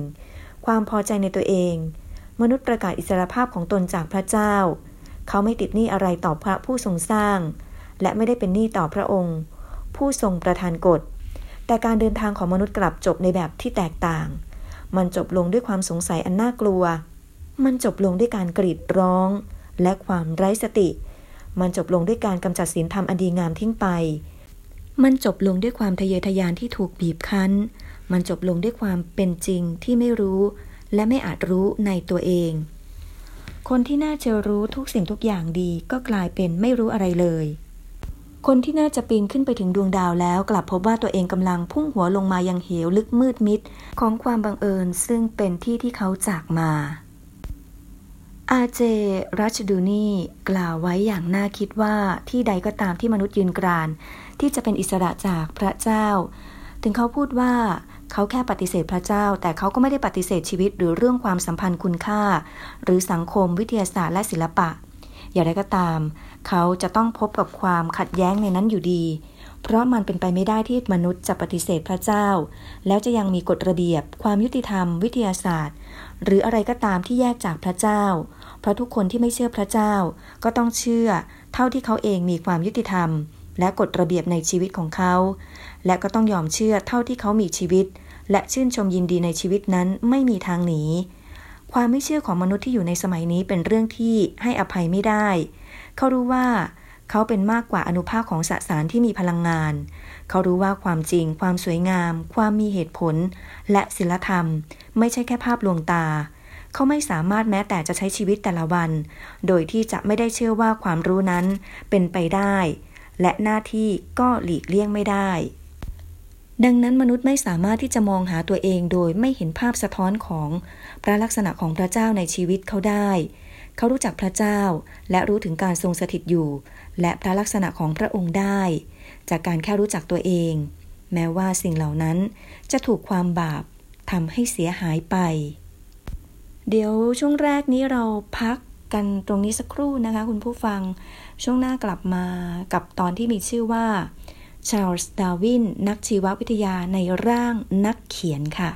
Speaker 2: ความพอใจในตัวเอง มนุษย์ประกาศอิสรภาพของตนจากพระเจ้า เขาไม่ติดหนี้อะไรต่อพระผู้ทรงสร้าง และไม่ได้เป็นหนี้ต่อพระองค์ ผู้ทรงประทานกฎ แต่การเดินทางของมนุษย์กลับจบในแบบที่แตกต่าง มันจบลงด้วยความสงสัยอันน่ากลัว มันจบลงด้วยการกรีดร้อง และความไร้สติ มันจบลงด้วยการกำจัดศีลธรรมอันดีงามทิ้งไป มันจบลงด้วยความทะเยอทะยานที่ถูกบีบคั้น มันจบลงด้วยความเป็นจริงที่ไม่รู้ และไม่อาจรู้ในตัวเอง คนที่น่าจะรู้ทุกสิ่งทุกอย่างดีก็กลายเป็นไม่รู้อะไรเลย คนที่น่าจะปีนขึ้นไปถึงดวงดาวแล้ว กลับพบว่าตัวเองกำลังพุ่งหัวลงมายังเหวลึกมืดมิด ของความบังเอิญซึ่งเป็นที่ที่เขาจากมาอาเจรัชดูนีกล่าวไว้อย่างน่าคิดว่าที่ใดก็ตามที่มนุษย์ยืนกราน ที่จะเป็นอิสระจากพระเจ้า ถึงเขาพูดว่า เขาแค่ปฏิเสธพระเจ้า แต่เขาก็ไม่ได้ปฏิเสธชีวิตหรือเรื่องความสัมพันธ์คุณค่า หรือสังคมวิทยาศาสตร์และศิลปะ อย่างไรก็ตาม เขาจะต้องพบกับความขัดแย้งในนั้นอยู่ดี เพราะมันเป็นไปไม่ได้ที่มนุษย์จะปฏิเสธพระเจ้า แล้วจะยังมีกฎระเบียบ ความยุติธรรม วิทยาศาสตร์ หรืออะไรก็ตามที่แยกจากพระเจ้า เพราะทุกคนที่ไม่เชื่อพระเจ้า ก็ต้องเชื่อ เท่าที่เขาเองมีความยุติธรรมและกฎระเบียบในชีวิตของเขา และก็ต้องยอมเชื่อเท่าที่เขามีชีวิต และชื่นชมยินดีในชีวิตนั้นไม่มีทางหนี ความไม่เชื่อของมนุษย์ที่อยู่ในสมัยนี้เป็นเรื่องที่ให้อภัยไม่ได้ เขารู้ว่าเขาเป็นมากกว่าอนุภาคของสสารที่มีพลังงาน เขารู้ว่าความจริง ความสวยงาม ความมีเหตุผล และศิลธรรม ไม่ใช่แค่ภาพลวงตา เขาไม่สามารถแม้แต่จะใช้ชีวิตแต่ละวัน โดยที่จะไม่ได้เชื่อว่าความรู้นั้นเป็นไปได้ และหน้าที่ก็หลีกเลี่ยงไม่ได้ ดังนั้นมนุษย์ไม่สามารถที่จะมองหาตัวเองโดยไม่เห็นภาพสะท้อนของพระลักษณะของพระเจ้าในชีวิตเขาได้ เขารู้จักพระเจ้าและรู้ถึงการทรงสถิตอยู่ และพระลักษณะของพระองค์ได้ จากการแค่รู้จักตัวเอง แม้ว่าสิ่งเหล่านั้นจะถูกความบาปทำให้เสียหายไป เดี๋ยวช่วงแรกนี้เราพักกันตรงนี้สักครู่นะคะ คุณผู้ฟัง ช่วงหน้ากลับมากับตอนที่มีชื่อว่า ชาร์ลส์ดาวิน นักชีววิทยาในร่างนักเขียนค่ะ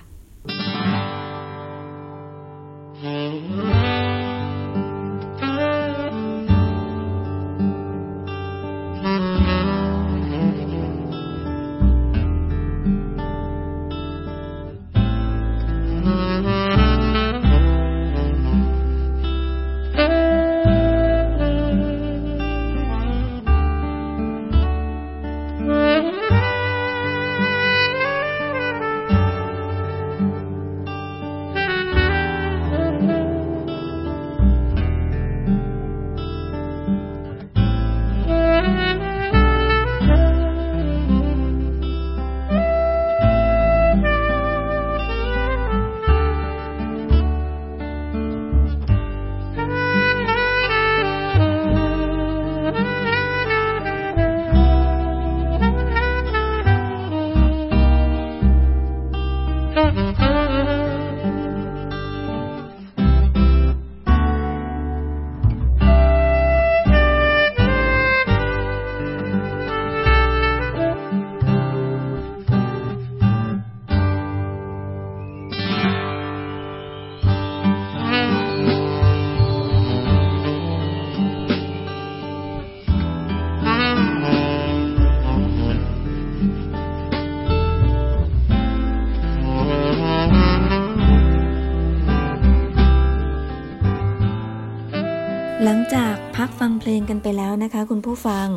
Speaker 2: ฟังเพลงกันไปแล้วนะคะ คุณผู้ฟัง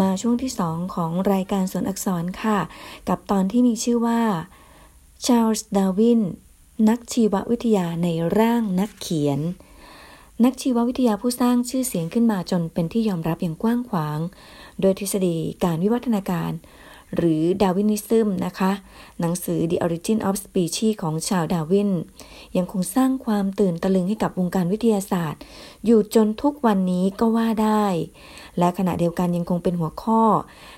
Speaker 2: มาช่วงที่สองของรายการสวนอักษรค่ะ กับตอนที่มีชื่อว่าชาร์ลส์ดาวินนักชีววิทยาในร่างนักเขียน นักชีววิทยาผู้สร้างชื่อเสียงขึ้นมาจนเป็นที่ยอมรับอย่างกว้างขวาง โดยทฤษฎีการวิวัฒนาการ หรือ Darwinism นะคะ หนังสือ The Origin of Species ของชาร์ลส์ดาวิน ยังคงสร้างความตื่นตะลึงให้กับวงการวิทยาศาสตร์ อยู่จนทุกวันนี้ก็ว่าได้ และขณะเดียวกันยังคงเป็นหัวข้อ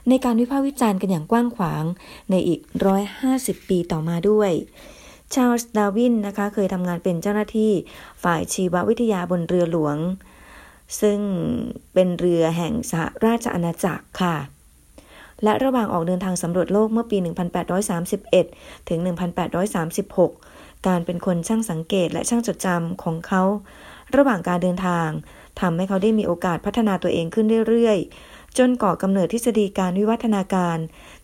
Speaker 2: ในการวิพากษ์วิจารณ์กันอย่างกว้างขวาง ในอีก 150 ปีต่อมาด้วยชาลส์ดาวินนะคะเคยทำงานเป็นเจ้าหน้าที่ฝ่ายชีววิทยาบนเรือหลวง ซึ่งเป็นเรือแห่งสหราชอาณาจักรค่ะ และระหว่างออกเดินทางสำรวจโลกเมื่อปี 1831 ถึง 1836 การเป็นคนช่างสังเกตและช่างจดจำของเขา ระหว่างการเดินทางทำให้เขาได้มีโอกาสพัฒนาตัวเองขึ้นเรื่อยๆ จนก่อกำเนิดทฤษฎีการวิวัฒนาการ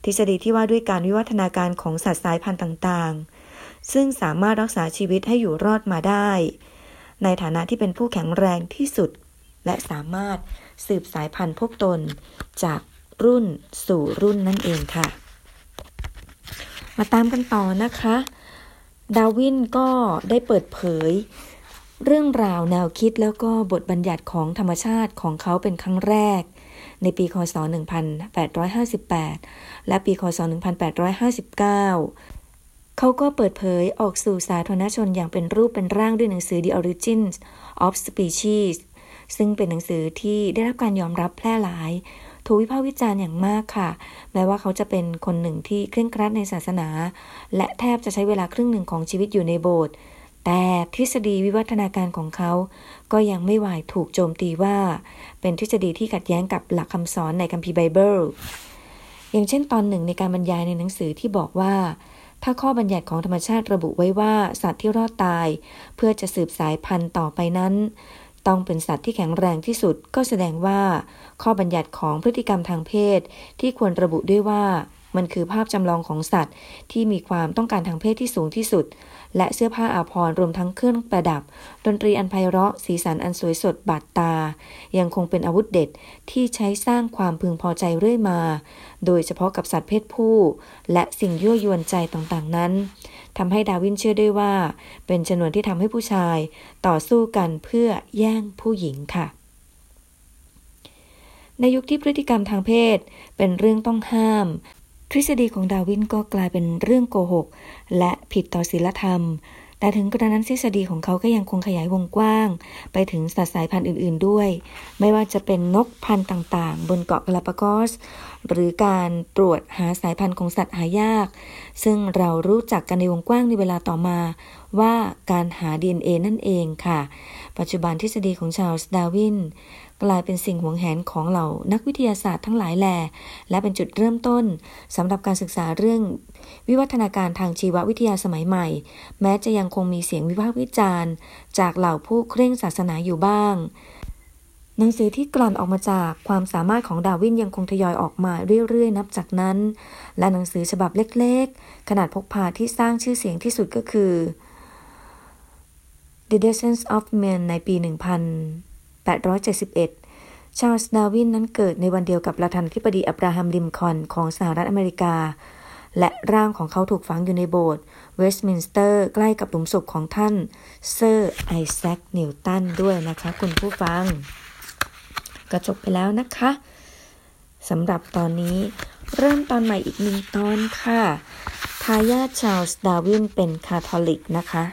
Speaker 2: ทฤษฎีที่ว่าด้วยการวิวัฒนาการของสัตว์สายพันธุ์ต่างๆ ซึ่งสามารถรักษาชีวิตให้อยู่รอดมาได้ ในฐานะที่เป็นผู้แข็งแรงที่สุด และสามารถสืบสายพันธุ์พวกตนจาก รุ่นสู่รุ่นนั่นเองค่ะ มาตามกันต่อนะคะ ดาวินก็ได้เปิดเผย เรื่องราวแนวคิดแล้วก็บทบัญญัติของธรรมชาติของเขาเป็นครั้งแรก ในปีคศ 1858 และปีคศ 1859เขาก็เปิดเผยออกสู่สาธารณชนอย่างเป็นรูปเป็นร่างด้วยหนังสือ The Origins of Species ซึ่งเป็นหนังสือที่ได้รับการยอมรับแพร่หลาย ถูกวิพากษ์วิจารณ์อย่างมากค่ะ แม้ว่าเขาจะเป็นคนหนึ่งที่เคร่งครัดในศาสนา และแทบจะใช้เวลาครึ่งหนึ่งของชีวิตอยู่ในโบสถ์แต่ทฤษฎีวิวัฒนาการของเขา ก็ยังไม่วายถูกโจมตีว่า เป็นทฤษฎีที่ขัดแย้งกับหลักคำสอนในคัมภีร์ไบเบิล อย่างเช่นตอนหนึ่งในการบรรยายในหนังสือที่บอกว่า ถ้าข้อบัญญัติของธรรมชาติระบุไว้ว่าสัตว์ที่รอดตาย เพื่อจะสืบสายพันธุ์ต่อไปนั้น ต้องเป็นสัตว์ที่แข็งแรงที่สุดก็แสดงว่า ข้อบัญญัติของพฤติกรรมทางเพศ ที่ควรระบุด้วยว่ามันคือภาพจำลองของสัตว์ ที่มีความต้องการทางเพศที่สูงที่สุด และเสื้อผ้าอาภรณ์รวมทั้งเครื่องประดับ ดนตรีอันไพเราะ สีสันอันสวยสดบาดตา ยังคงเป็นอาวุธเด็ดที่ใช้สร้างความพึงพอใจเรื่อยมา โดยเฉพาะกับสัตว์เพศผู้ และสิ่งยั่วยวนใจต่างๆนั้น ทำให้ดาวินเชื่อได้ว่า เป็นจำนวนที่ทำให้ผู้ชายต่อสู้กันเพื่อแย่งผู้หญิงค่ะ ในยุคที่พฤติกรรมทางเพศ เป็นเรื่องต้องห้าม ทฤษฎีของดาวินก็กลายเป็นเรื่องโกหก และผิดต่อศีลธรรม แต่ถึงกระนั้นทฤษฎีของเขาก็ยังคงขยายวงกว้าง ไปถึงสัตว์สายพันธุ์อื่น ๆด้วย ไม่ว่าจะเป็นนกพันธุ์ต่าง ๆ บนเกาะกาลาปากอส หรือการตรวจหาสายพันธุ์ของสัตว์หายาก ซึ่งเรารู้จักกันในวงกว้างในเวลาต่อมา ว่าการหา DNA นั่นเองค่ะ ปัจจุบันทฤษฎีของชาลส์ดาวินกลายเป็นสิ่งหวงแหนของเหล่านักวิทยาศาสตร์ทั้งหลายแหล่และเป็นจุดเริ่มต้นสำหรับการศึกษาเรื่อง วิวัฒนาการทางชีววิทยาสมัยใหม่ แม้จะยังคงมีเสียงวิพากษ์วิจารณ์ จากเหล่าผู้เคร่งศาสนาอยู่บ้าง หนังสือที่กลั่นออกมาจากความสามารถของดาวินยังคงทยอยออกมาเรื่อยๆ นับจากนั้น และหนังสือฉบับเล็กๆ ขนาดพกพาที่สร้างชื่อเสียงที่สุดก็คือ The Descent of Men ในปี 1871ชาร์ลส์ดาวินนั้นเกิดในวันเดียวกับประธานาธิบดีอับราฮัมลิมคอนของสหรัฐอเมริกา และร่างของเขาถูกฝังอยู่ในโบสถ์เวสต์มินสเตอร์ ใกล้กับหลุมศพของท่านเซอร์ไอแซคนิวตันด้วยนะคะคุณผู้ฟังก็จบไปแล้วนะคะสำหรับตอนนี้เริ่มตอนใหม่อีกหนึ่งตอนค่ะ ทายาทชาลส์ดาวินเป็นคาทอลิกนะคะ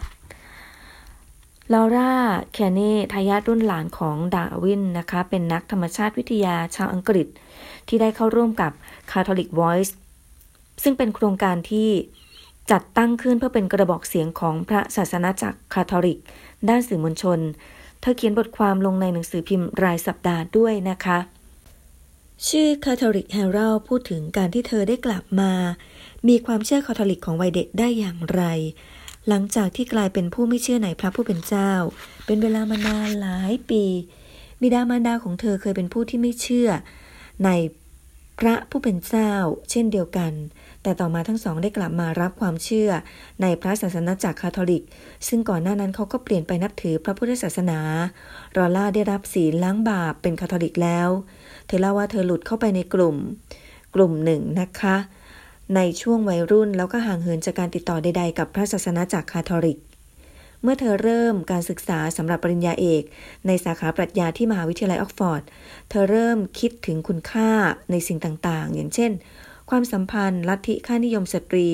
Speaker 2: ลาร่าแคเน่ทายาทรุ่นหลานของดาวินนะคะ เป็นนักธรรมชาติวิทยาชาวอังกฤษ ที่ได้เข้าร่วมกับ Catholic Voice ซึ่งเป็นโครงการที่จัดตั้งขึ้นเพื่อเป็นกระบอกเสียงของพระศาสนาจักรคาทอลิก ด้านสื่อมวลชน เธอเขียนบทความลงในหนังสือพิมพ์รายสัปดาห์ด้วยนะคะ ชื่อ Catholic Herald พูดถึงการที่เธอได้กลับมา มีความเชื่อคาทอลิกของวัยเด็กได้อย่างไร หลังจากที่กลายเป็นผู้ไม่เชื่อในพระผู้เป็นเจ้า เป็นเวลามานานหลายปี บิดามารดาของเธอเคยเป็นผู้ที่ไม่เชื่อใน พระผู้เป็นเจ้าเช่นเดียวกัน แต่ต่อมาทั้งสองได้กลับมารับความเชื่อในพระศาสนาจักคาทอลิก ซึ่งก่อนหน้านั้นเขาก็เปลี่ยนไปนับถือพระพุทธศาสนา รอล่าได้รับศีลล้างบาปเป็นคาทอลิกแล้ว เธอเล่าว่าเธอหลุดเข้าไปในกลุ่ม กลุ่มหนึ่งนะคะ ในช่วงวัยรุ่นแล้วก็ห่างเหินจากการติดต่อใดๆ กับพระศาสนาจักคาทอลิก เมื่อเธอเริ่มการศึกษาสำหรับปริญญาเอก ในสาขาปรัชญาที่มหาวิทยาลัยออกซ์ฟอร์ด เธอเริ่มคิดถึงคุณค่าในสิ่งต่างๆ อย่างเช่น ความสัมพันธ์ ลัทธิค่านิยมสตรี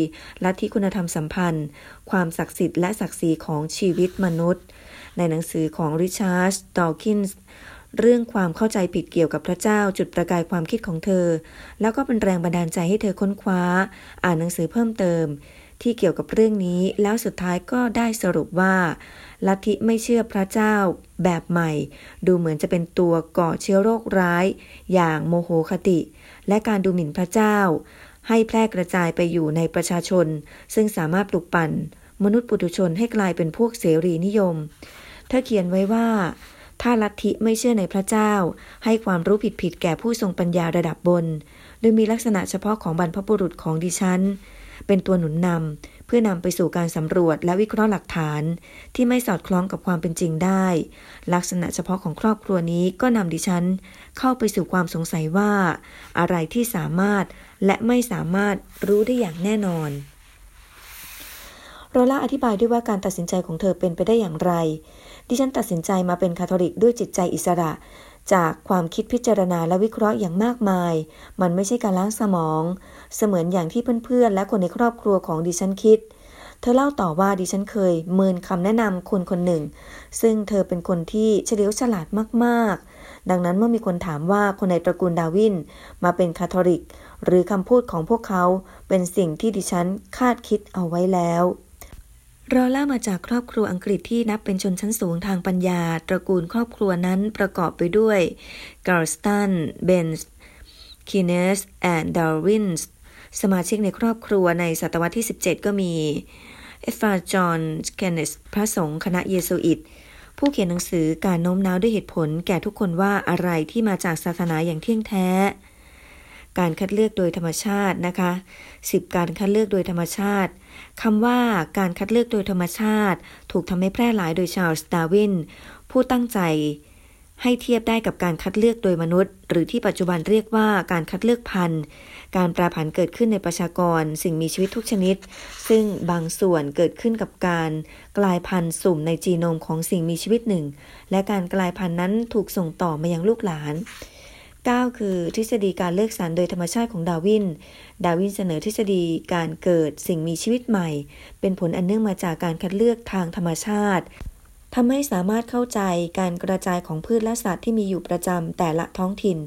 Speaker 2: ลัทธิคุณธรรมสัมพันธ์ ความศักดิ์สิทธิ์และศักดิ์ศรีของชีวิตมนุษย์ ในหนังสือของริชาร์ดดอว์กินส์เรื่องความเข้าใจผิดเกี่ยวกับพระเจ้าจุดประกายความคิดของเธอ แล้วก็เป็นแรงบันดาลใจให้เธอค้นคว้า อ่านหนังสือเพิ่มเติม ที่เกี่ยวกับเรื่องนี้ แล้วสุดท้ายก็ได้สรุปว่า ลัทธิไม่เชื่อพระเจ้าแบบใหม่ ดูเหมือนจะเป็นตัวก่อเชื้อโรคร้าย อย่างโมโหคติ และการดูหมิ่นพระเจ้า ให้แพร่กระจายไปอยู่ในประชาชน ซึ่งสามารถปลุกปั่น มนุษย์ปุถุชนให้กลายเป็นพวกเสรีนิยม เธอเขียนไว้ว่าถ้าลัทธิไม่เชื่อในพระเจ้า ให้ความรู้ผิดๆแก่ผู้ทรงปัญญาระดับบน โดยมีลักษณะเฉพาะของบรรพบุรุษของดิฉัน เป็นตัวหนุนนำเพื่อนำไปสู่การสำรวจและวิเคราะห์หลักฐาน ที่ไม่สอดคล้องกับความเป็นจริงได้ ลักษณะเฉพาะของครอบครัวนี้ก็นำดิฉัน เข้าไปสู่ความสงสัยว่า อะไรที่สามารถและไม่สามารถรู้ได้อย่างแน่นอนโรล่าอธิบายด้วยว่าการตัดสินใจของเธอเป็นไปได้อย่างไร ดิฉันตัดสินใจมาเป็นคาทอลิกด้วยจิตใจอิสระ จากความคิดพิจารณาและวิเคราะห์อย่างมากมาย มันไม่ใช่การล้างสมอง เสมือนอย่างที่เพื่อนๆ และคนในครอบครัวของดิฉันคิด เธอเล่าต่อว่าดิฉันเคยเมินคำแนะนำคนคนหนึ่ง ซึ่งเธอเป็นคนที่เฉลียวฉลาดมากๆ ดังนั้นเมื่อมีคนถามว่าคนในตระกูลดาวินมาเป็นคาทอลิก หรือคำพูดของพวกเขาเป็นสิ่งที่ดิฉันคาดคิดเอาไว้แล้ว รอล่ามาจากครอบครัวอังกฤษที่นับเป็นชนชั้นสูงทางปัญญา ตระกูลครอบครัวนั้นประกอบไปด้วยการ์สตัน เบนส์คีเนสแอนด์ดาร์วินส์สมาชิกในครอบครัวในศตวรรษที่ 17 ก็มี เอฟาจอห์นเคนเนสพระสงฆ์คณะเยซูอิต ผู้เขียนหนังสือการโน้มน้าวด้วยเหตุผลแก่ทุกคนว่าอะไรที่มาจากศาสนาอย่างเที่ยงแท้ การคัดเลือกโดยธรรมชาตินะคะ 10 การคัดเลือกโดยธรรมชาติคำว่าการคัดเลือกโดยธรรมชาติ ถูกทำให้แพร่หลายโดยชาลส์ดาวิน ผู้ตั้งใจให้เทียบได้กับการคัดเลือกโดยมนุษย์ หรือที่ปัจจุบันเรียกว่าการคัดเลือกพันธุ์ การแปรผันเกิดขึ้นในประชากร สิ่งมีชีวิตทุกชนิด ซึ่งบางส่วนเกิดขึ้นกับการกลายพันธุ์สุ่มในจีโนมของสิ่งมีชีวิตหนึ่ง และการกลายพันธุ์นั้นถูกส่งต่อมายังลูกหลาน 9 คือทฤษฎีการเลือกสรรโดยธรรมชาติของดาวิน ดาวินเสนอทฤษฎีการเกิดสิ่งมีชีวิตใหม่ เป็นผลอันเนื่องมาจากการคัดเลือกทางธรรมชาติทำให้สามารถเข้าใจการกระจายของพืชและสัตว์ที่มีอยู่ประจำแต่ละท้องถิ่น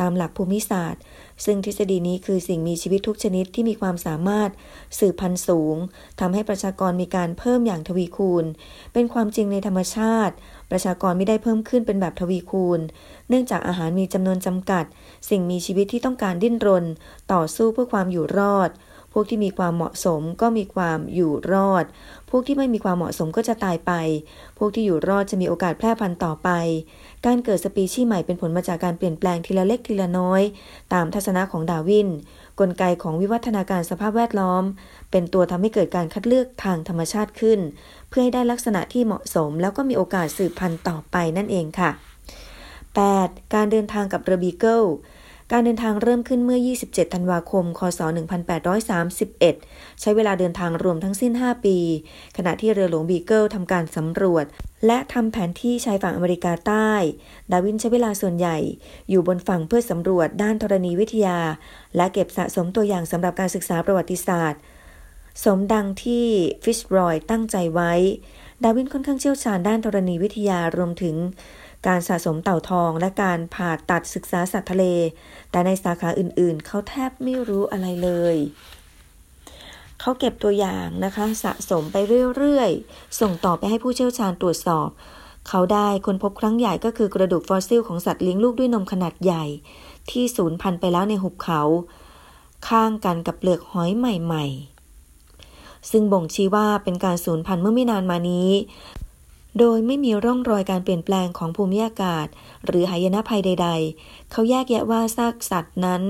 Speaker 2: ตามหลักภูมิศาสตร์ ซึ่งทฤษฎีนี้คือสิ่งมีชีวิตทุกชนิดที่มีความสามารถสืบพันธุ์สูงทำให้ประชากรมีการเพิ่มอย่างทวีคูณ เป็นความจริงในธรรมชาติ ประชากรไม่ได้เพิ่มขึ้นเป็นแบบทวีคูณ เนื่องจากอาหารมีจำนวนจำกัด สิ่งมีชีวิตที่ต้องการดิ้นรน ต่อสู้เพื่อความอยู่รอด พวกที่มีความเหมาะสมก็มีความอยู่รอด พวกที่ไม่มีความเหมาะสมก็จะตายไป พวกที่อยู่รอดจะมีโอกาสแพร่พันธุ์ต่อไป การเกิดสปีชีส์ใหม่เป็นผลมาจากการเปลี่ยนแปลงทีละเล็กทีละน้อย ตามทัศนะของดาวิน กลไกของวิวัฒนาการสภาพแวดล้อม เป็นตัวทำให้เกิดการคัดเลือกทางธรรมชาติขึ้น เพื่อให้ได้ลักษณะที่เหมาะสม แล้วก็มีโอกาสสืบพันธุ์ต่อไปนั่นเองค่ะ 8. การเดินทางกับเรือบีเกิลการเดินทางเริ่มขึ้นเมื่อ 27 ธันวาคม คศ 1831 ใช้เวลาเดินทางรวมทั้งสิ้น 5 ปี ขณะที่เรือหลวงบีเกิลทำการสำรวจ และทำแผนที่ชายฝั่งอเมริกาใต้ ดาวินใช้เวลาส่วนใหญ่ อยู่บนฝั่งเพื่อสำรวจด้านธรณีวิทยา และเก็บสะสมตัวอย่างสำหรับการศึกษาประวัติศาสตร์ สมดังที่ฟิตซ์รอยตั้งใจไว้ ดาวินค่อนข้างเชี่ยวชาญด้านธรณีวิทยารวมถึง การสะสมเต่าทองและการผ่าตัดศึกษาสัตว์ทะเล แต่ในสาขาอื่นๆ เขาแทบไม่รู้อะไรเลย เขาเก็บตัวอย่างนะคะสะสมไปเรื่อยๆ ส่งต่อไปให้ผู้เชี่ยวชาญตรวจสอบ เขาได้คนพบครั้งใหญ่ก็คือกระดูกฟอสซิลของสัตว์เลี้ยงลูกด้วยนมขนาดใหญ่ ที่สูญพันธุ์ไปแล้วในหุบเขา ข้างกันกับเปลือกหอยใหม่ ๆซึ่งบ่งชี้ว่าเป็นการสูญพันธุ์เมื่อไม่นานมานี้ โดยไม่มีร่องรอยการเปลี่ยนแปลงของภูมิอากาศ หรือหายนะภัยใด ๆ เขาแยกแยะว่าซากสัตว์นั้น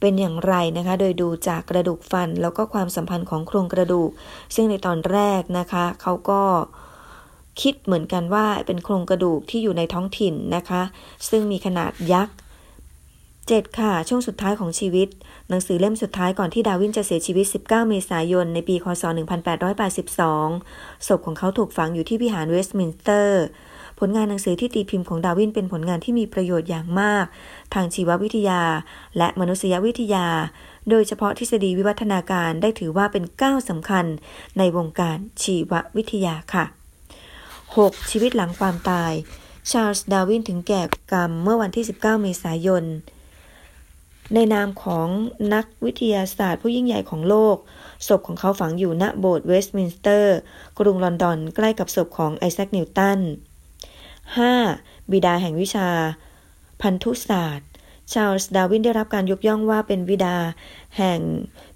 Speaker 2: เป็นอย่างไรนะคะ โดยดูจากกระดูกฟันแล้วก็ความสัมพันธ์ของโครงกระดูก ซึ่งในตอนแรกนะคะ เขาก็คิดเหมือนกันว่าเป็นโครงกระดูกที่อยู่ในท้องถิ่นนะคะ ซึ่งมีขนาดยักษ์ 7 ค่ะ ช่วงสุดท้ายของชีวิต หนังสือเล่มสุดท้ายก่อนที่ดาวินจะเสียชีวิต 19 เมษายน ในปีคศ 1882 ศพของเขาถูกฝังอยู่ที่วิหารเวสต์มินสเตอร์ ผลงานหนังสือที่ตีพิมพ์ของดาวินเป็นผลงานที่มีประโยชน์อย่างมาก ทางชีววิทยา และมนุษยวิทยา โดยเฉพาะทฤษฎีวิวัฒนาการได้ถือว่าเป็นก้าวสำคัญในวงการชีววิทยาค่ะ 6. ชีวิตหลังความตาย ชาร์ลส์ดาวินถึงแก่กรรมเมื่อวันที่ 19 เมษายน ในนามของนักวิทยาศาสตร์ผู้ยิ่งใหญ่ของโลก ศพของเขาฝังอยู่ณโบสถ์เวสต์มินสเตอร์ กรุงลอนดอน ใกล้กับศพของไอแซค นิวตัน 5. บิดาแห่งวิชา พันธุศาสตร์ ชาลส์ ดาวินได้รับการยกย่องว่าเป็นบิดา แห่ง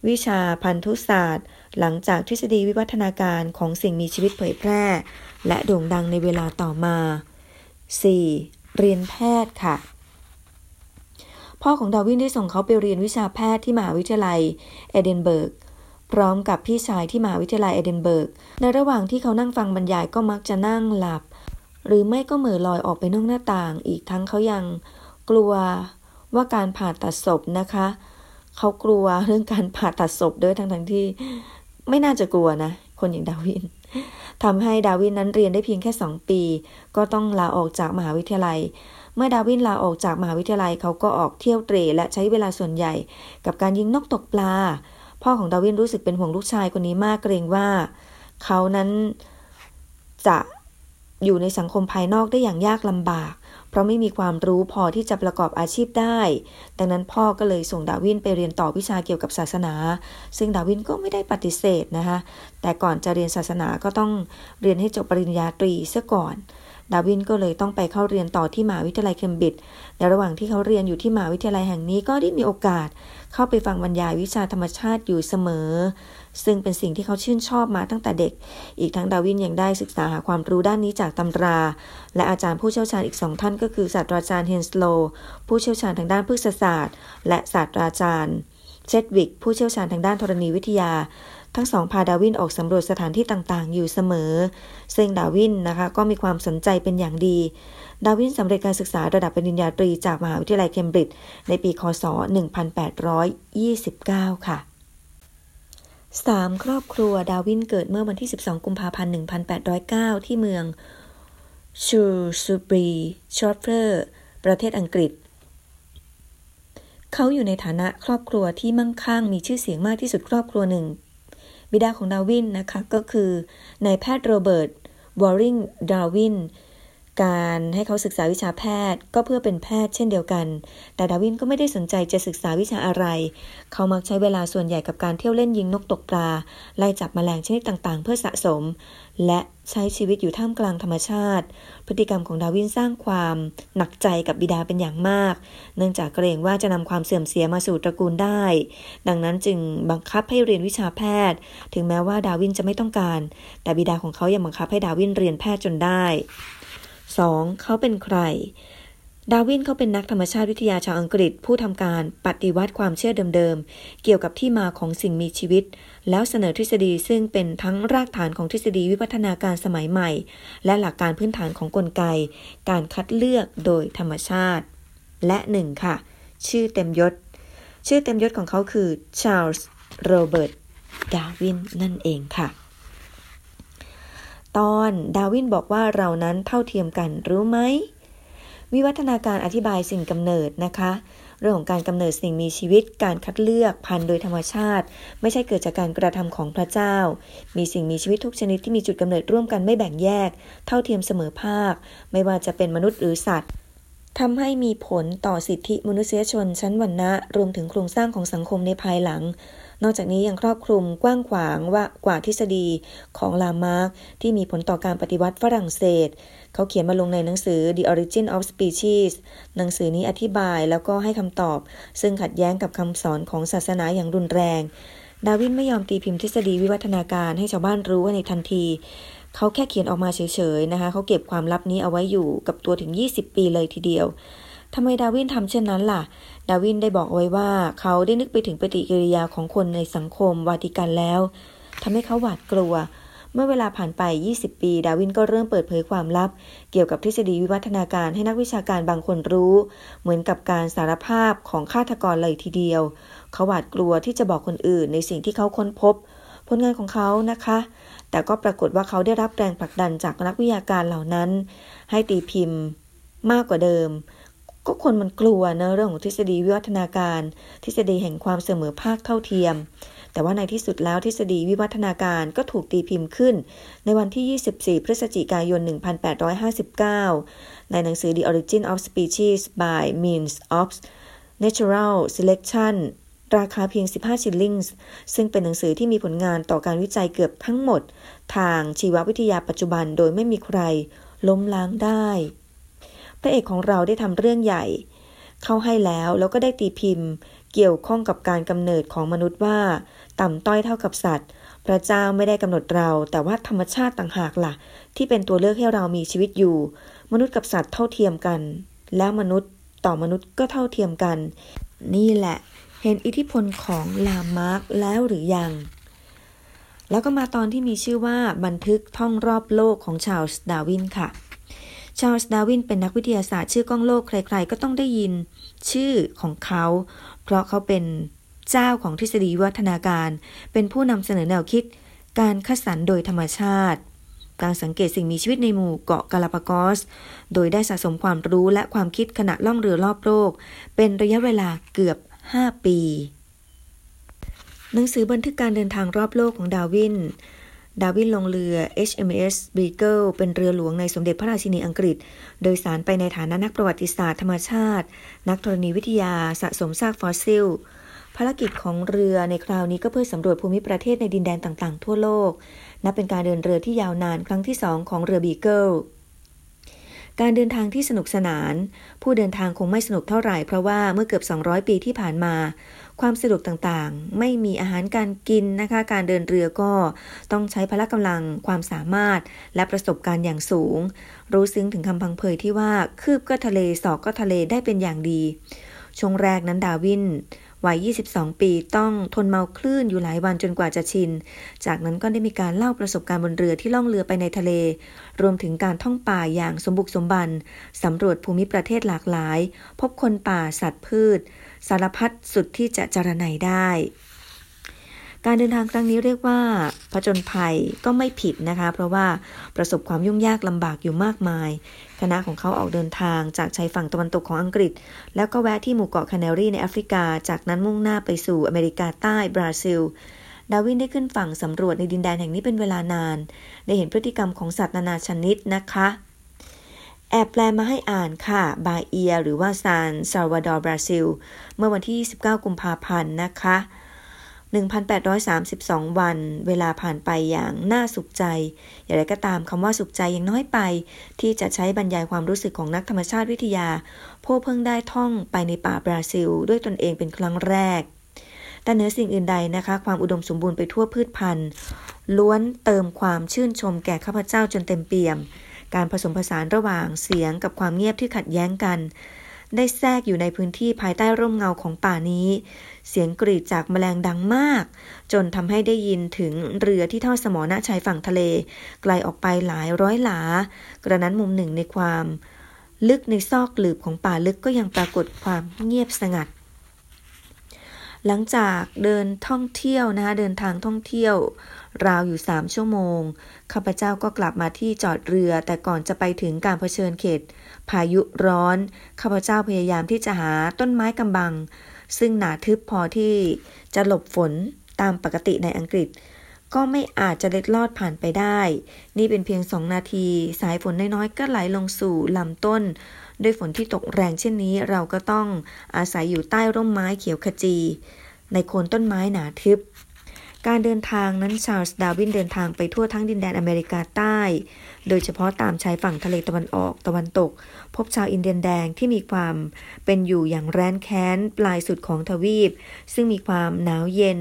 Speaker 2: วิชาพันธุศาสตร์ หลังจากทฤษฎีวิวัฒนาการของสิ่งมีชีวิตเผยแพร่ และโด่งดังในเวลาต่อมา 4. เรียนแพทย์ค่ะ พ่อของดาร์วินได้ส่งเขาไปเรียนวิชาแพทย์ที่มหาวิทยาลัยเอดินเบิร์กพร้อมกับพี่ชายที่มหาวิทยาลัยเอดินเบิร์ก ในระหว่างที่เขานั่งฟังบรรยายก็มักจะนั่งหลับ หรือไม่ก็เหม่อลอยออกไปนอกหน้าต่าง อีกทั้งเขายังกลัวว่าการผ่าตัดศพนะคะ เขากลัวเรื่องการผ่าตัดศพด้วยทั้งทั้งที่ไม่น่าจะกลัวนะ คนอย่างดาวินทำให้ดาวินนั้นเรียนได้เพียงแค่สองปี ก็ต้องลาออกจากมหาวิทยาลัย เมื่อดาวินลาออกจากมหาวิทยาลัยเขาก็ออกเที่ยวเตร่และใช้เวลาส่วนใหญ่ กับการยิงนกตกปลา พ่อของดาวินรู้สึกเป็นห่วงลูกชายคนนี้มากเกรงว่า เขานั้นจะอยู่ในสังคมภายนอกได้อย่างยากลำบาก เพราะไม่มีความรู้พอที่จะประกอบอาชีพได้ ดังนั้นพ่อก็เลยส่งดาวินไปเรียนต่อวิชาเกี่ยวกับศาสนา ซึ่งดาวินก็ไม่ได้ปฏิเสธนะคะแต่ก่อนจะเรียนศาสนาก็ต้องเรียนให้จบปริญญาตรีเสียก่อน ดาวินก็เลยต้องไปเข้าเรียนต่อที่มหาวิทยาลัยเคมบริดจ์ในระหว่างที่เขาเรียนอยู่ที่มหาวิทยาลัยแห่งนี้ก็ได้มีโอกาสเข้าไปฟังบรรยายวิชาธรรมชาติอยู่เสมอ ซึ่งเป็นสิ่งที่เขาชื่นชอบมาตั้งแต่เด็ก อีกทั้งดาวินยังได้ศึกษาหาความรู้ด้านนี้จากตำรา และอาจารย์ผู้เชี่ยวชาญอีกสองท่านก็คือศาสตราจารย์เฮนสโลผู้เชี่ยวชาญทางด้านพฤกษศาสตร์ และศาสตราจารย์เชดวิกผู้เชี่ยวชาญทางด้านธรณีวิทยา ทั้งสองพาดาวินออกสำรวจสถานที่ต่างๆ อยู่เสมอ ซึ่งดาวินนะคะก็มีความสนใจเป็นอย่างดี ดาวินสำเร็จการศึกษาระดับปริญญาตรีจากมหาวิทยาลัยเคมบริดจ์ในปีคศ 1829 ค่ะ 3. ครอบครัวดาวินเกิดเมื่อวันที่ 12 กุมภาพันธ์ 1809 ที่เมืองชรูว์สบรี ชรอปเชียร์ประเทศอังกฤษ เขาอยู่ในฐานะครอบครัวที่มั่งคั่งมีชื่อเสียงมากที่สุดครอบครัวหนึ่ง บิดาของดาร์วินนะคะก็คือนายแพทย์โรเบิร์ตวอริงดาร์วิน การให้เขาศึกษาวิชาแพทย์ ก็เพื่อเป็นแพทย์เช่นเดียวกัน แต่ดาร์วินก็ไม่ได้สนใจจะศึกษาวิชาอะไร เขามักใช้เวลาส่วนใหญ่กับการเที่ยวเล่นยิงนกตกปลา ไล่จับแมลงชนิดต่างๆ เพื่อสะสม และใช้ชีวิตอยู่ท่ามกลางธรรมชาติ พฤติกรรมของดาวินสร้างความหนักใจกับบิดาเป็นอย่างมาก เนื่องจากเกรงว่าจะนำความเสื่อมเสียมาสู่ตระกูลได้ ดังนั้นจึงบังคับให้เรียนวิชาแพทย์ ถึงแม้ว่าดาวินจะไม่ต้องการ แต่บิดาของเขายังบังคับให้ดาวินเรียนแพทย์จนได้ 2. เขาเป็นใคร ดาวินเขาเป็นนักธรรมชาติวิทยาชาวอังกฤษ ผู้ทำการปฏิวัติความเชื่อเดิมๆ เกี่ยวกับที่มาของสิ่งมีชีวิต แล้วเสนอทฤษฎีซึ่งเป็นทั้งรากฐานของทฤษฎีวิวัฒนาการสมัยใหม่ และหลักการพื้นฐานของกลไก การคัดเลือกโดยธรรมชาติ และหนึ่งค่ะ ชื่อเต็มยศ ชื่อเต็มยศของเขาคือชาร์ลส์โรเบิร์ตดาวินนั่นเองค่ะ ตอนดาวินบอกว่าเรานั้นเท่าเทียมกันรู้ไหม วิวัฒนาการอธิบายสิ่งกำเนิดนะคะ เรื่องของการกำเนิดสิ่งมีชีวิต การคัดเลือกพันธุ์โดยธรรมชาติ ไม่ใช่เกิดจากการกระทำของพระเจ้า มีสิ่งมีชีวิตทุกชนิดที่มีจุดกำเนิดร่วมกันไม่แบ่งแยก เท่าเทียมเสมอภาค ไม่ว่าจะเป็นมนุษย์หรือสัตว์ทำให้มีผลต่อสิทธิมนุษยชนชั้นวรรณะ รวมถึงโครงสร้างของสังคมในภายหลัง นอกจากนี้ยังครอบคลุมกว้างขวางว่ากว่าทฤษฎีของลามาร์กที่มีผลต่อการปฏิวัติฝรั่งเศส เขาเขียนมาลงในหนังสือ The Origin of Species หนังสือนี้อธิบายแล้วก็ให้คำตอบ ซึ่งขัดแย้งกับคำสอนของศาสนาอย่างรุนแรง ดาวินไม่ยอมตีพิมพ์ทฤษฎีวิวัฒนาการให้ชาวบ้านรู้ว่าในทันทีเขาแค่เขียนออกมาเฉยๆนะคะ เขาเก็บความลับนี้เอาไว้อยู่กับตัวถึง 20 ปีเลยทีเดียว ทำไมดาวินทำเช่นนั้นล่ะ ดาวินได้บอกไว้ว่าเขาได้นึกไปถึงปฏิกิริยาของคนในสังคมวาติกันแล้วทำให้เขาหวาดกลัว เมื่อเวลาผ่านไป 20 ปี ดาวินก็เริ่มเปิดเผยความลับ เกี่ยวกับทฤษฎีวิวัฒนาการให้นักวิชาการบางคนรู้ เหมือนกับการสารภาพของฆาตกรเลยทีเดียว เขาหวาดกลัวที่จะบอกคนอื่นในสิ่งที่เขาค้นพบ ผลงานของเขานะคะ แต่ก็ปรากฏว่าเขาได้รับแรงผลักดันจากนักวิทยาการเหล่านั้น ให้ตีพิมพ์ มากกว่าเดิม ก็คนมันกลัวนะเรื่องของทฤษฎีวิวัฒนาการ ทฤษฎีแห่งความเสมอภาคเท่าเทียม แต่ว่าในที่สุดแล้วทฤษฎีวิวัฒนาการก็ถูกตีพิมพ์ขึ้น ในวันที่ 24 พฤศจิกายน 1859 ในหนังสือ The Origin of Species by Means of Natural Selection ราคาเพียง 15 ชิลลิงส์ ซึ่งเป็นหนังสือที่มีผลงานต่อการวิจัยเกือบทั้งหมด ทางชีววิทยาปัจจุบันโดยไม่มีใครล้มล้างได้ ระเอกของเราได้ทำเรื่องใหญ่ เข้าให้แล้วแล้วก็ได้ตีพิมพ์ เกี่ยวข้องกับการกำเนิดของมนุษย์ว่า ต่ำต้อยเท่ากับสัตว์ พระเจ้าไม่ได้กำหนดเรา แต่ว่าธรรมชาติต่างหากละ่ะ ที่เป็นตัวเลือกให้เรามีชีวิตอยู่ มนุษย์กับสัตว์เท่าเทียมกัน แล้วมนุษย์ต่อมนุษย์ก็เท่าเทียมกัน นี่แหละ เห็นอิทธิพลของลามาร์กแล้วหรือยังแล้วก็มาตอนที่มีชื่อว่าบันทึกท่องรอบโลกของชาลส์ดาวินค่ะ ชาลส์ดาวินเป็นนักวิทยาศาสตร์ชื่อก้องโลกใครๆ ก็ต้องได้ยินชื่อของเขา เพราะเขาเป็นเจ้าของทฤษฎีวัฒนาการ เป็นผู้นำเสนอแนวคิด การคัดสรรโดยธรรมชาติ การสังเกตสิ่งมีชีวิตในหมู่เกาะกาลาปากอส โดยได้สะสมความรู้และความคิดขณะล่องเรือรอบโลก เป็นระยะเวลาเกือบ 5 ปี หนังสือบันทึกการเดินทางรอบโลกของดาร์วิน ดาร์วินลงเรือ HMS Beagle เป็นเรือหลวงในสมเด็จพระราชินีอังกฤษ โดยสารไปในฐานะนักประวัติศาสตร์ธรรมชาติ นักธรณีวิทยาสะสมซากฟอสซิล ภารกิจของเรือในคราวนี้ก็เพื่อสำรวจภูมิประเทศในดินแดนต่างๆ ทั่วโลก นับเป็นการเดินเรือที่ยาวนานครั้งที่สองของเรือบีเกิลการเดินทางที่สนุกสนาน ผู้เดินทางคงไม่สนุกเท่าไหร่เพราะว่าเมื่อเกือบ 200 ปีที่ผ่านมา ความสะดวกต่างๆ ไม่มีอาหารการกินนะคะ การเดินเรือก็ต้องใช้พละกำลังความสามารถและประสบการณ์อย่างสูง รู้ซึ้งถึงคำพังเพยที่ว่าคืบก็ทะเลสอกก็ทะเลได้เป็นอย่างดี ช่วงแรกนั้นดาวินวัย 22 ปีต้องทนเมาคลื่นอยู่หลายวันจนกว่าจะชิน จากนั้นก็ได้มีการเล่าประสบการณ์บนเรือที่ล่องเรือไปในทะเล รวมถึงการท่องป่าอย่างสมบุกสมบัน สำรวจภูมิประเทศหลากหลาย พบคนป่าสัตว์พืช สารพัดสุดที่จะจารณัยได้ การเดินทางครั้งนี้เรียกว่าผจญภัยก็ไม่ผิดนะคะ เพราะว่าประสบความยุ่งยากลำบากอยู่มากมาย คณะของเขาออกเดินทางจากชายฝั่งตะวันตกของอังกฤษ แล้วก็แวะที่หมู่เกาะแคนารีในแอฟริกา จากนั้นมุ่งหน้าไปสู่อเมริกาใต้บราซิลดาวินได้ขึ้นฝั่งสำรวจในดินแดนแห่งนี้เป็นเวลานาน ได้เห็นพฤติกรรมของสัตว์นานาชนิดนะคะ แอบแปลมาให้อ่านค่ะ บาเอีย หรือว่าซานซาวาดอร์บราซิล เมื่อวันที่ 29 กุมภาพันธ์นะคะ 1,832 วัน เวลาผ่านไปอย่างน่าสุขใจ อย่างไรก็ตามคำว่าสุขใจยังน้อยไป ที่จะใช้บรรยายความรู้สึกของนักธรรมชาติวิทยา ผู้เพิ่งได้ท่องไปในป่าบราซิล ด้วยตนเองเป็นครั้งแรก แต่เนื้อสิ่งอื่นใดนะคะ ความอุดมสมบูรณ์ไปทั่วพืชพันธุ์ล้วนเติมความชื่นชมแก่ข้าพเจ้าจนเต็มเปี่ยม การผสมผสานระหว่างเสียงกับความเงียบที่ขัดแย้งกัน ได้แทรกอยู่ในพื้นที่ภายใต้ร่มเงาของป่านี้ เสียงกรีดจากแมลงดังมาก จนทำให้ได้ยินถึงเรือที่ทอดสมอณชายฝั่งทะเล ไกลออกไปหลายร้อยหลา กระนั้นมุมหนึ่งในความ ลึกในซอกหลืบของป่าลึกก็ยังปรากฏความเงียบสงัดหลังจากเดินท่องเที่ยวนะคะเดินทางท่องเที่ยว ราวอยู่สามชั่วโมง ข้าพเจ้าก็กลับมาที่จอดเรือ แต่ก่อนจะไปถึงการเผชิญเขต พายุร้อน ข้าพเจ้าพยายามที่จะหาต้นไม้กำบัง ซึ่งหนาทึบพอที่จะหลบฝนตามปกติในอังกฤษ ก็ไม่อาจจะเล็ดลอดผ่านไปได้ นี่เป็นเพียงสองนาที สายฝนน้อยๆก็ไหลลงสู่ลำต้นด้วยฝนที่ตกแรงเช่นนี้เราก็ต้องอาศัยอยู่ใต้ร่มไม้เขียวขจี ในโคนต้นไม้หนาทึบ การเดินทางนั้นชาร์ลส์ดาร์วินเดินทางไปทั่วทั้งดินแดนอเมริกาใต้ โดยเฉพาะตามชายฝั่งทะเลตะวันออกตะวันตก พบชาวอินเดียนแดงที่มีความเป็นอยู่อย่างแร้นแค้นปลายสุดของทวีป ซึ่งมีความหนาวเย็น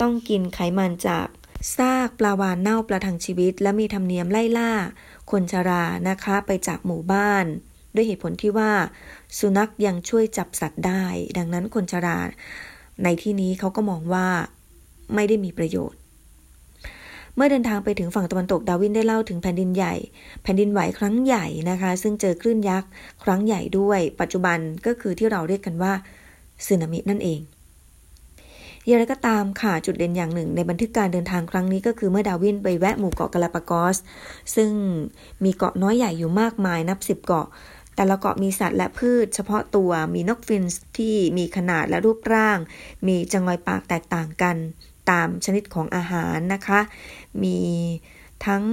Speaker 2: ต้องกินไขมันจากซากปลาวาฬเน่าประทังชีวิต และมีธรรมเนียมไล่ล่า คนชรานะคะไปจากหมู่บ้าน ด้วยเหตุผลที่ว่า สุนัขยังช่วยจับสัตว์ได้ ดังนั้นคนชรา ในที่นี้เขาก็มองว่า ไม่ได้มีประโยชน์ เมื่อเดินทางไปถึงฝั่งตะวันตกดาวินได้เล่าถึงแผ่นดินใหญ่ แผ่นดินไหวครั้งใหญ่นะคะ ซึ่งเจอคลื่นยักษ์ครั้งใหญ่ด้วย ปัจจุบันก็คือที่เราเรียกกันว่าสึนามินั่นเองอย่างไรก็ตามค่ะจุดเด่นอย่างหนึ่ง ในบันทึกการเดินทางครั้งนี้ก็คือเมื่อดาวินไปแวะหมู่เกาะกาลาปากอส ซึ่งมีเกาะน้อยใหญ่อยู่มากมายนับสิบเกาะ แต่ละเกาะมีสัตว์และพืช เฉพาะตัวมีนกฟินช์ที่มีขนาดและรูปร่าง มีจะงอยปากแตกต่างกัน ตามชนิดของอาหารนะคะ มีทั้ง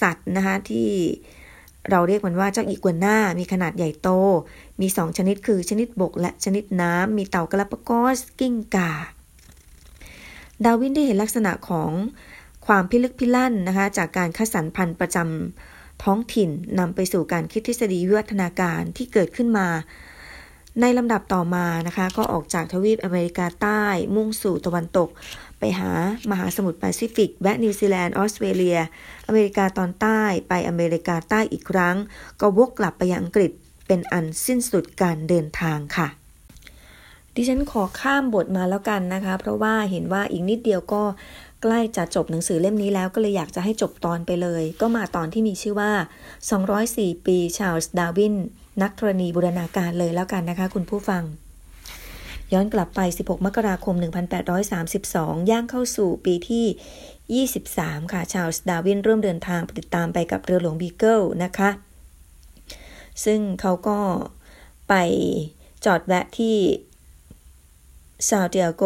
Speaker 2: สัตว์นะคะที่เราเรียกมันว่าเจ้าอีกัวน่ามีขนาดใหญ่โต มีสองชนิดคือชนิดบกและชนิดน้ำ มีเต่ากระปากอสกิ้งก่า ดาร์วินได้เห็นลักษณะของความพิลึกพิลั่นนะคะจากการคัดสรรพันธุ์ประจำท้องถิ่นนำไปสู่การคิดทฤษฎีวิวัฒนาการที่เกิดขึ้นมา ในลำดับต่อมานะคะก็ออกจากทวีปอเมริกาใต้มุ่งสู่ตะวันตก ไปหามหาสมุทรแปซิฟิกแวะนิวซีแลนด์ออสเตรเลีย อเมริกาตอนใต้ไปอเมริกาใต้อีกครั้ง ก็วกกลับไปยังอังกฤษเป็นอันสิ้นสุดการเดินทางค่ะ ดิฉันขอข้ามบทมาแล้วกันนะคะ เพราะว่าเห็นว่าอีกนิดเดียวก็ใกล้จะจบหนังสือเล่มนี้แล้วก็เลยอยากจะให้จบตอนไปเลย ก็มาตอนที่มีชื่อว่า 204 ปีชาร์ลส์ดาร์วิน นักธรณีบูรณาการเลยแล้วกันนะคะ คุณผู้ฟัง ย้อนกลับไป 16 มกราคม 1832 ย่างเข้าสู่ปีที่ 23 ค่ะ ชาร์ลส์ดาร์วินเริ่มเดินทางติดตามไปกับเรือหลวงบีเกิลนะคะ ซึ่งเขาก็ไปจอดแวะที่ซานติเอโก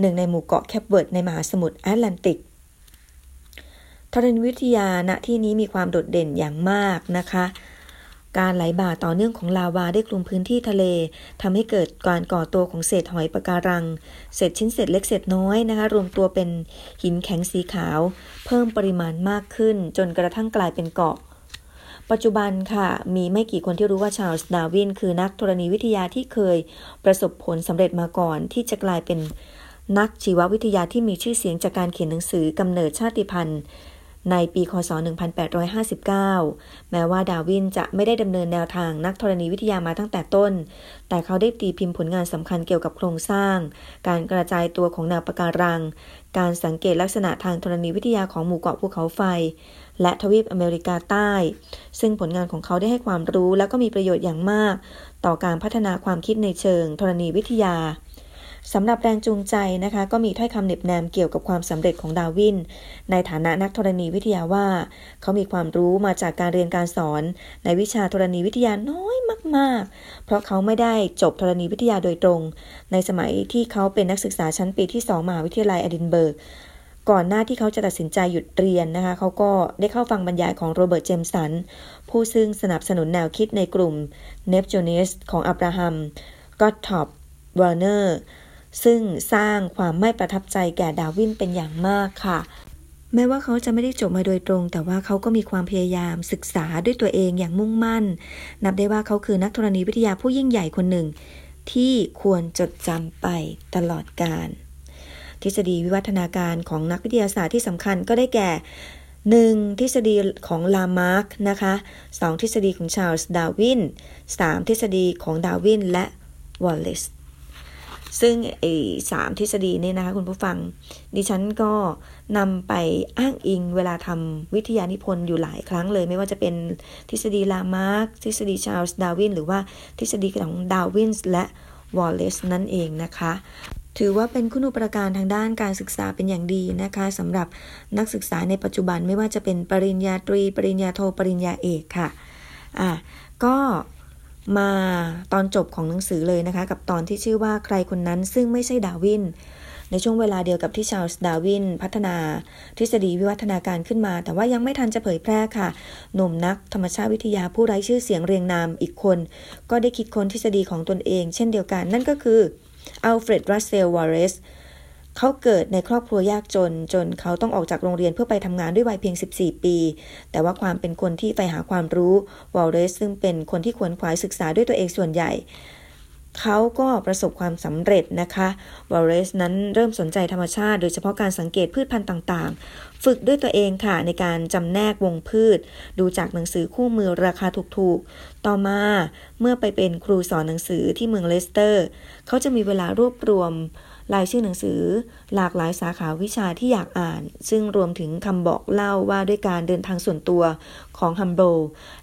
Speaker 2: หนึ่งในหมู่เกาะเคปเวิร์ดในมหาสมุทรแอตแลนติกธรณีวิทยาณที่นี้มีความโดดเด่นอย่างมากนะคะ การไหลบ่าต่อเนื่องของลาวาได้คลุมพื้นที่ทะเลทำให้เกิดการก่อตัวของเศษหอยปะการัง เศษชิ้นเศษเล็กเศษน้อยนะคะ รวมตัวเป็นหินแข็งสีขาว เพิ่มปริมาณมากขึ้น จนกระทั่งกลายเป็นเกาะ ปัจจุบันค่ะ มีไม่กี่คนที่รู้ว่าชาร์ลส์ดาร์วิน คือนักธรณีวิทยาที่เคยประสบผลสำเร็จมาก่อน ที่จะกลายเป็นนักชีววิทยาที่มีชื่อเสียงจากการเขียนหนังสือกำเนิดชาติพันธุ์ ในปีค.ศ. 1859 แม้ว่าดาร์วินจะไม่ได้ดำเนินแนวทางนักธรณีวิทยามาตั้งแต่ต้น แต่เขาได้ตีพิมพ์ผลงานสำคัญเกี่ยวกับโครงสร้าง การกระจายตัวของแนวปะการัง การสังเกตลักษณะทางธรณีวิทยาของหมู่เกาะภูเขาไฟ และทวีปอเมริกาใต้ ซึ่งผลงานของเขาได้ให้ความรู้และก็มีประโยชน์อย่างมาก ต่อการพัฒนาความคิดในเชิงธรณีวิทยา สำหรับแรงจูงใจนะคะก็มีถ้อยคำเน็บแนมเกี่ยวกับความสำเร็จของดาวิน ในฐานะนักธรณีวิทยาว่า เขามีความรู้มาจากการเรียนการสอน ในวิชาธรณีวิทยาน้อยมาก ๆ เพราะเขาไม่ได้จบธรณีวิทยาโดยตรง ในสมัยที่เขาเป็นนักศึกษาชั้นปีที่ 2มหาวิทยาลัยอดินเบิร์กก่อนหน้าที่เขาจะตัดสินใจหยุดเรียนนะคะ เขาก็ได้เข้าฟังบรรยายของโรเบิร์ต เจมสัน ผู้ซึ่งสนับสนุนแนวคิดในกลุ่มเนปจูนิสต์ของอับราฮัมก็อตต์ลอบ เวอร์เนอร์ ซึ่งสร้างความไม่ประทับใจแก่ดาร์วินเป็นอย่างมากค่ะ แม้ว่าเขาจะไม่ได้จบมาโดยตรง แต่ว่าเขาก็มีความพยายามศึกษาด้วยตัวเองอย่างมุ่งมั่น นับได้ว่าเขาคือนักธรณีวิทยาผู้ยิ่งใหญ่คนหนึ่ง ที่ควรจดจำไปตลอดกาลทฤษฎีวิวัฒนาการของนักวิทยาศาสตร์ที่สำคัญก็ได้แก่ 1. ทฤษฎีของลามาร์กนะคะ 2. ทฤษฎีของชาร์ลส์ดาร์วิน 3. ทฤษฎีของดาร์วินและวอลเลซ ซึ่งไอ้สามทฤษฎีนี่นะคะคุณผู้ฟัง ดิฉันก็นำไปอ้างอิงเวลาทำวิทยานิพนธ์อยู่หลายครั้งเลย ไม่ว่าจะเป็นทฤษฎีลามาร์กทฤษฎีชาร์ลส์ดาร์วิน หรือว่าทฤษฎีของดาวินและวอลเลซนั่นเองนะคะ ถือว่าเป็นคุณูปการทางด้านการศึกษาเป็นอย่างดีนะคะสำหรับนักศึกษาในปัจจุบันไม่ว่าจะเป็นปริญญาตรี ปริญญาโท ปริญญาเอกค่ะอะก็ มาตอนจบของหนังสือเลยนะคะ กับตอนที่ชื่อว่าใครคนนั้นซึ่งไม่ใช่ดาวิน ในช่วงเวลาเดียวกับที่ชาลส์ดาวิน พัฒนา ทฤษฎีวิวัฒนาการขึ้นมา แต่ว่ายังไม่ทันจะเผยแพร่ค่ะหนุ่มนักธรรมชาติวิทยาผู้ไร้ชื่อเสียงเรียงนามอีกคน ก็ได้คิดค้นทฤษฎีของตนเอง เช่นเดียวกัน นั่นก็คืออัลเฟรดรัสเซลวอลเลซ เขาเกิดในครอบครัวยากจน จนเขาต้องออกจากโรงเรียนเพื่อไปทำงานด้วยวัยเพียง 14 ปี แต่ว่าความเป็นคนที่ใฝ่หาความรู้วอลเลซซึ่งเป็นคนที่ขวนขวายศึกษาด้วยตัวเองส่วนใหญ่เขาก็ประสบความสำเร็จนะคะวอลเลซนั้นเริ่มสนใจธรรมชาติ โดยเฉพาะการสังเกตพืชพันธุ์ต่างๆ ฝึกด้วยตัวเองค่ะ ในการจำแนกวงพืช ดูจากหนังสือคู่มือราคาถูกๆ ต่อมาเมื่อไปเป็นครูสอนหนังสือที่เมืองเลสเตอร์ เขาจะมีเวลารวบรวม รายชื่อหนังสือ หลากหลายสาขาวิชาที่อยากอ่าน ซึ่งรวมถึงคำบอกเล่าว่าด้วยการเดินทางส่วนตัวของฮัมโบลต์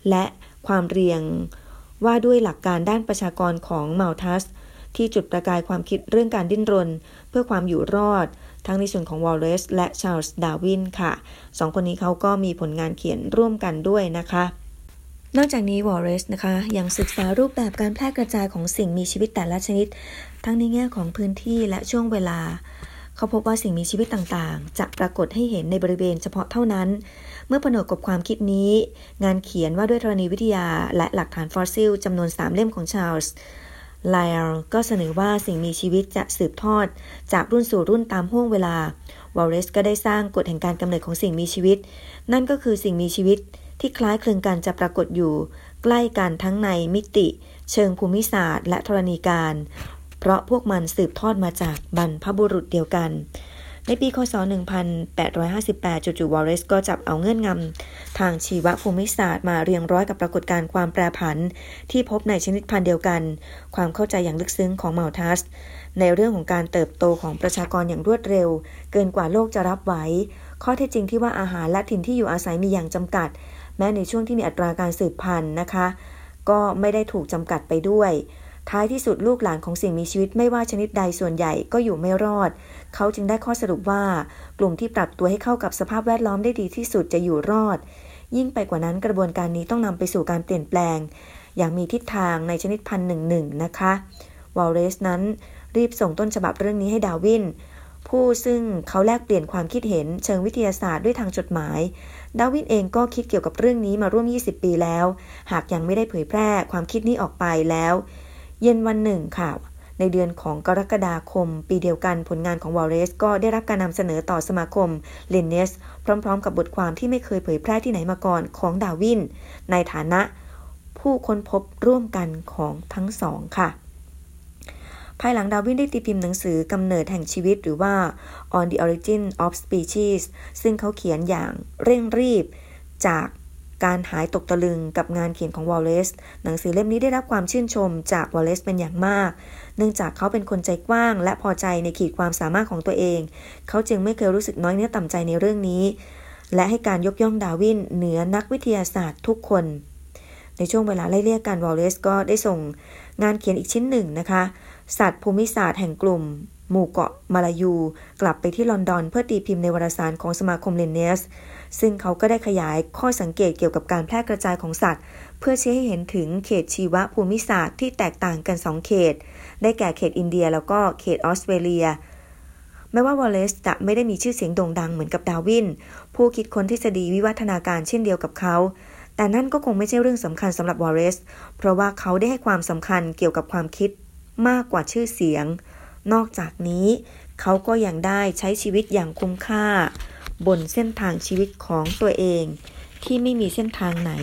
Speaker 2: และความเรียงว่าด้วยหลักการด้านประชากรของมัลทัส ที่จุดประกายความคิดเรื่องการดิ้นรน เพื่อความอยู่รอด ทั้งในส่วนของวอลเลซและชาร์ลส์ดาวินค่ะสองคนนี้เขาก็มีผลงานเขียนร่วมกันด้วยนะคะ นอกจากนี้วอลเลซนะคะ ยังศึกษารูปแบบการแพร่กระจายของสิ่งมีชีวิตแต่ละชนิด ทั้งในแง่ของพื้นที่และช่วงเวลา เขาพบว่าสิ่งมีชีวิตต่างๆ จะปรากฏให้เห็นในบริเวณเฉพาะเท่านั้น เมื่อผนวกกับความคิดนี้ งานเขียนว่าด้วยธรณีวิทยาและหลักฐานฟอสซิลจำนวนสามเล่มของชาร์ลส์ไลล์ก็เสนอว่าสิ่งมีชีวิตจะสืบทอด จากรุ่นสู่รุ่นตามห้วงเวลาวอลเลซก็ได้สร้างกฎแห่งการกำเนิดของสิ่งมีชีวิต นั่นก็คือสิ่งมีชีวิต ที่คล้ายคลึงกันจะปรากฏอยู่ ใกล้กันทั้งในมิติ เชิงภูมิศาสตร์ และธรณีกาล เพราะพวกมันสืบทอดมาจากบรรพบุรุษเดียวกัน ในปีคศ 1858 จู่ๆวอลเลซก็จับเอาเงื่อนงำทางชีวภูมิศาสตร์มาเรียงร้อยกับปรากฏการณ์ความแปรผัน ที่พบในชนิดพันธุ์เดียวกัน ความเข้าใจอย่างลึกซึ้งของเมัลทัสในเรื่องของการเติบโตของประชากรอย่างรวดเร็ว เกินกว่าโลกจะรับไหวข้อเท็จจริงที่ว่าอาหารและถิ่นที่อยู่อาศัยมีอย่างจำกัด แม้ในช่วงที่มีอัตราการสืบพันธุ์นะคะ ก็ไม่ได้ถูกจำกัดไปด้วย ท้ายที่สุดลูกหลานของสิ่งมีชีวิตไม่ว่าชนิดใดส่วนใหญ่ก็อยู่ไม่รอด เขาจึงได้ข้อสรุปว่ากลุ่มที่ปรับตัวให้เข้ากับสภาพแวดล้อมได้ดีที่สุดจะอยู่รอด ยิ่งไปกว่านั้นกระบวนการนี้ต้องนำไปสู่การเปลี่ยนแปลง อย่างมีทิศทางในชนิดพันหนึ่งหนึ่งนะคะวอลเลสนั้นรีบส่งต้นฉบับเรื่องนี้ให้ดาวินผู้ซึ่งเขาแลกเปลี่ยนความคิดเห็นเชิงวิทยาศาสตร์ด้วยทางจดหมาย ดาวินเองก็คิดเกี่ยวกับเรื่องนี้มาร่วม 20 ปีแล้ว หากยังไม่ได้เผยแพร่ความคิดนี้ออกไปแล้ว เย็นวันหนึ่งค่ะ ในเดือนของกรกฎาคม ปีเดียวกันผลงานของวอลเลซก็ได้รับการนำเสนอต่อสมาคมเลนเนสพร้อม ๆ กับบทความที่ไม่เคยเผยแพร่ที่ไหนมาก่อนของดาวิน ในฐานะผู้ค้นพบร่วมกันของทั้งสองค่ะ ภายหลังดาวินได้ตีพิมพ์หนังสือกำเนิดแห่งชีวิตหรือว่า On the Origin of Species ซึ่งเขาเขียนอย่างเร่งรีบจากการหายตกตะลึงกับงานเขียนของวอลเลซหนังสือเล่มนี้ได้รับความชื่นชมจากวอลเลซเป็นอย่างมาก เนื่องจากเขาเป็นคนใจกว้าง และพอใจในขีดความสามารถของตัวเอง เขาจึงไม่เคยรู้สึกน้อยเนื้อต่ำใจในเรื่องนี้ และให้การยกย่องดาวินเหนือนักวิทยาศาสตร์ทุกคน ในช่วงเวลาไล่เลี่ยกันวอลเลซก็ได้ส่งงานเขียนอีกชิ้นหนึ่งนะคะ สัตว์ภูมิศาสตร์แห่งกลุ่ม หมู่เกาะมาลายู กลับไปที่ลอนดอน เพื่อตีพิมพ์ในวารสารของสมาคมเลนเนส ซึ่งเขาก็ได้ขยายข้อสังเกตเกี่ยวกับการแพร่กระจายของสัตว์ เพื่อชี้ให้เห็นถึงเขตชีวภูมิศาสตร์ที่แตกต่างกัน 2 เขต ได้แก่เขตอินเดียแล้วก็เขตออสเตรเลียแม้ว่าวอลเลซจะไม่ได้มีชื่อเสียงโด่งดังเหมือนกับดาวิน ผู้คิดค้นทฤษฎีวิวัฒนาการเช่นเดียวกับเขา แต่นั่นก็คงไม่ใช่เรื่องสำคัญสำหรับวอลเลซเพราะว่าเขาได้ให้ความสำคัญเกี่ยวกับความคิด มากกว่าชื่อเสียง นอกจากนี้เขาก็ยังได้ใช้ชีวิตอย่างคุ้มค่า บนเส้นทางชีวิตของตัวเอง ที่ไม่มีเส้นทางไหน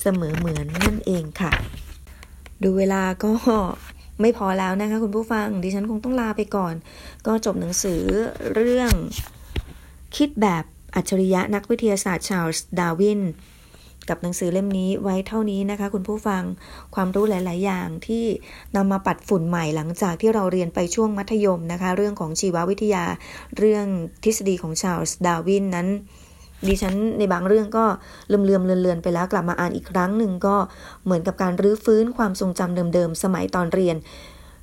Speaker 2: เสมอเหมือนนั่นเองค่ะ ดูเวลาก็ไม่พอแล้วนะคะคุณผู้ฟัง ดิฉันคงต้องลาไปก่อน ก็จบหนังสือเรื่องคิดแบบอัจฉริยะนักวิทยาศาสตร์ชาร์ลส์ดาวิน กับหนังสือเล่มนี้ไว้เท่านี้นะคะ คุณผู้ฟังความรู้หลาย ๆ อย่างที่นำมาปัดฝุ่นใหม่หลังจากที่เราเรียนไปช่วงมัธยมนะคะ เรื่องของชีววิทยา เรื่องทฤษฎีของชาร์ลส์ดาวินนั้นดิฉันในบางเรื่องก็เลื่อมๆเลือนๆไปแล้วกลับมาอ่านอีกครั้งหนึ่งก็เหมือนกับการรื้อฟื้นความทรงจำเดิม ๆ สมัยตอนเรียน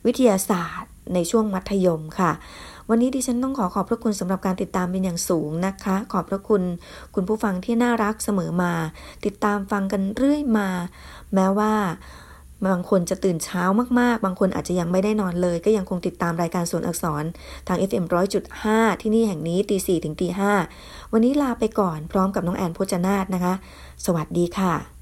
Speaker 2: วิทยาศาสตร์ในช่วงมัธยมค่ะ วันนี้ดิฉันต้องขอขอบพระคุณสำหรับการติดตามเป็นอย่างสูงนะคะ ขอบพระคุณคุณผู้ฟังที่น่ารักเสมอมา ติดตามฟังกันเรื่อยมา แม้ว่าบางคนจะตื่นเช้ามากๆ บางคนอาจจะยังไม่ได้นอนเลย ก็ยังคงติดตามรายการสวนอักษรทาง FM 100.5 ที่นี่แห่งนี้ตี4ถึงตี5วันนี้ลาไปก่อนพร้อมกับน้องแอนพจนาธนะคะ สวัสดีค่ะ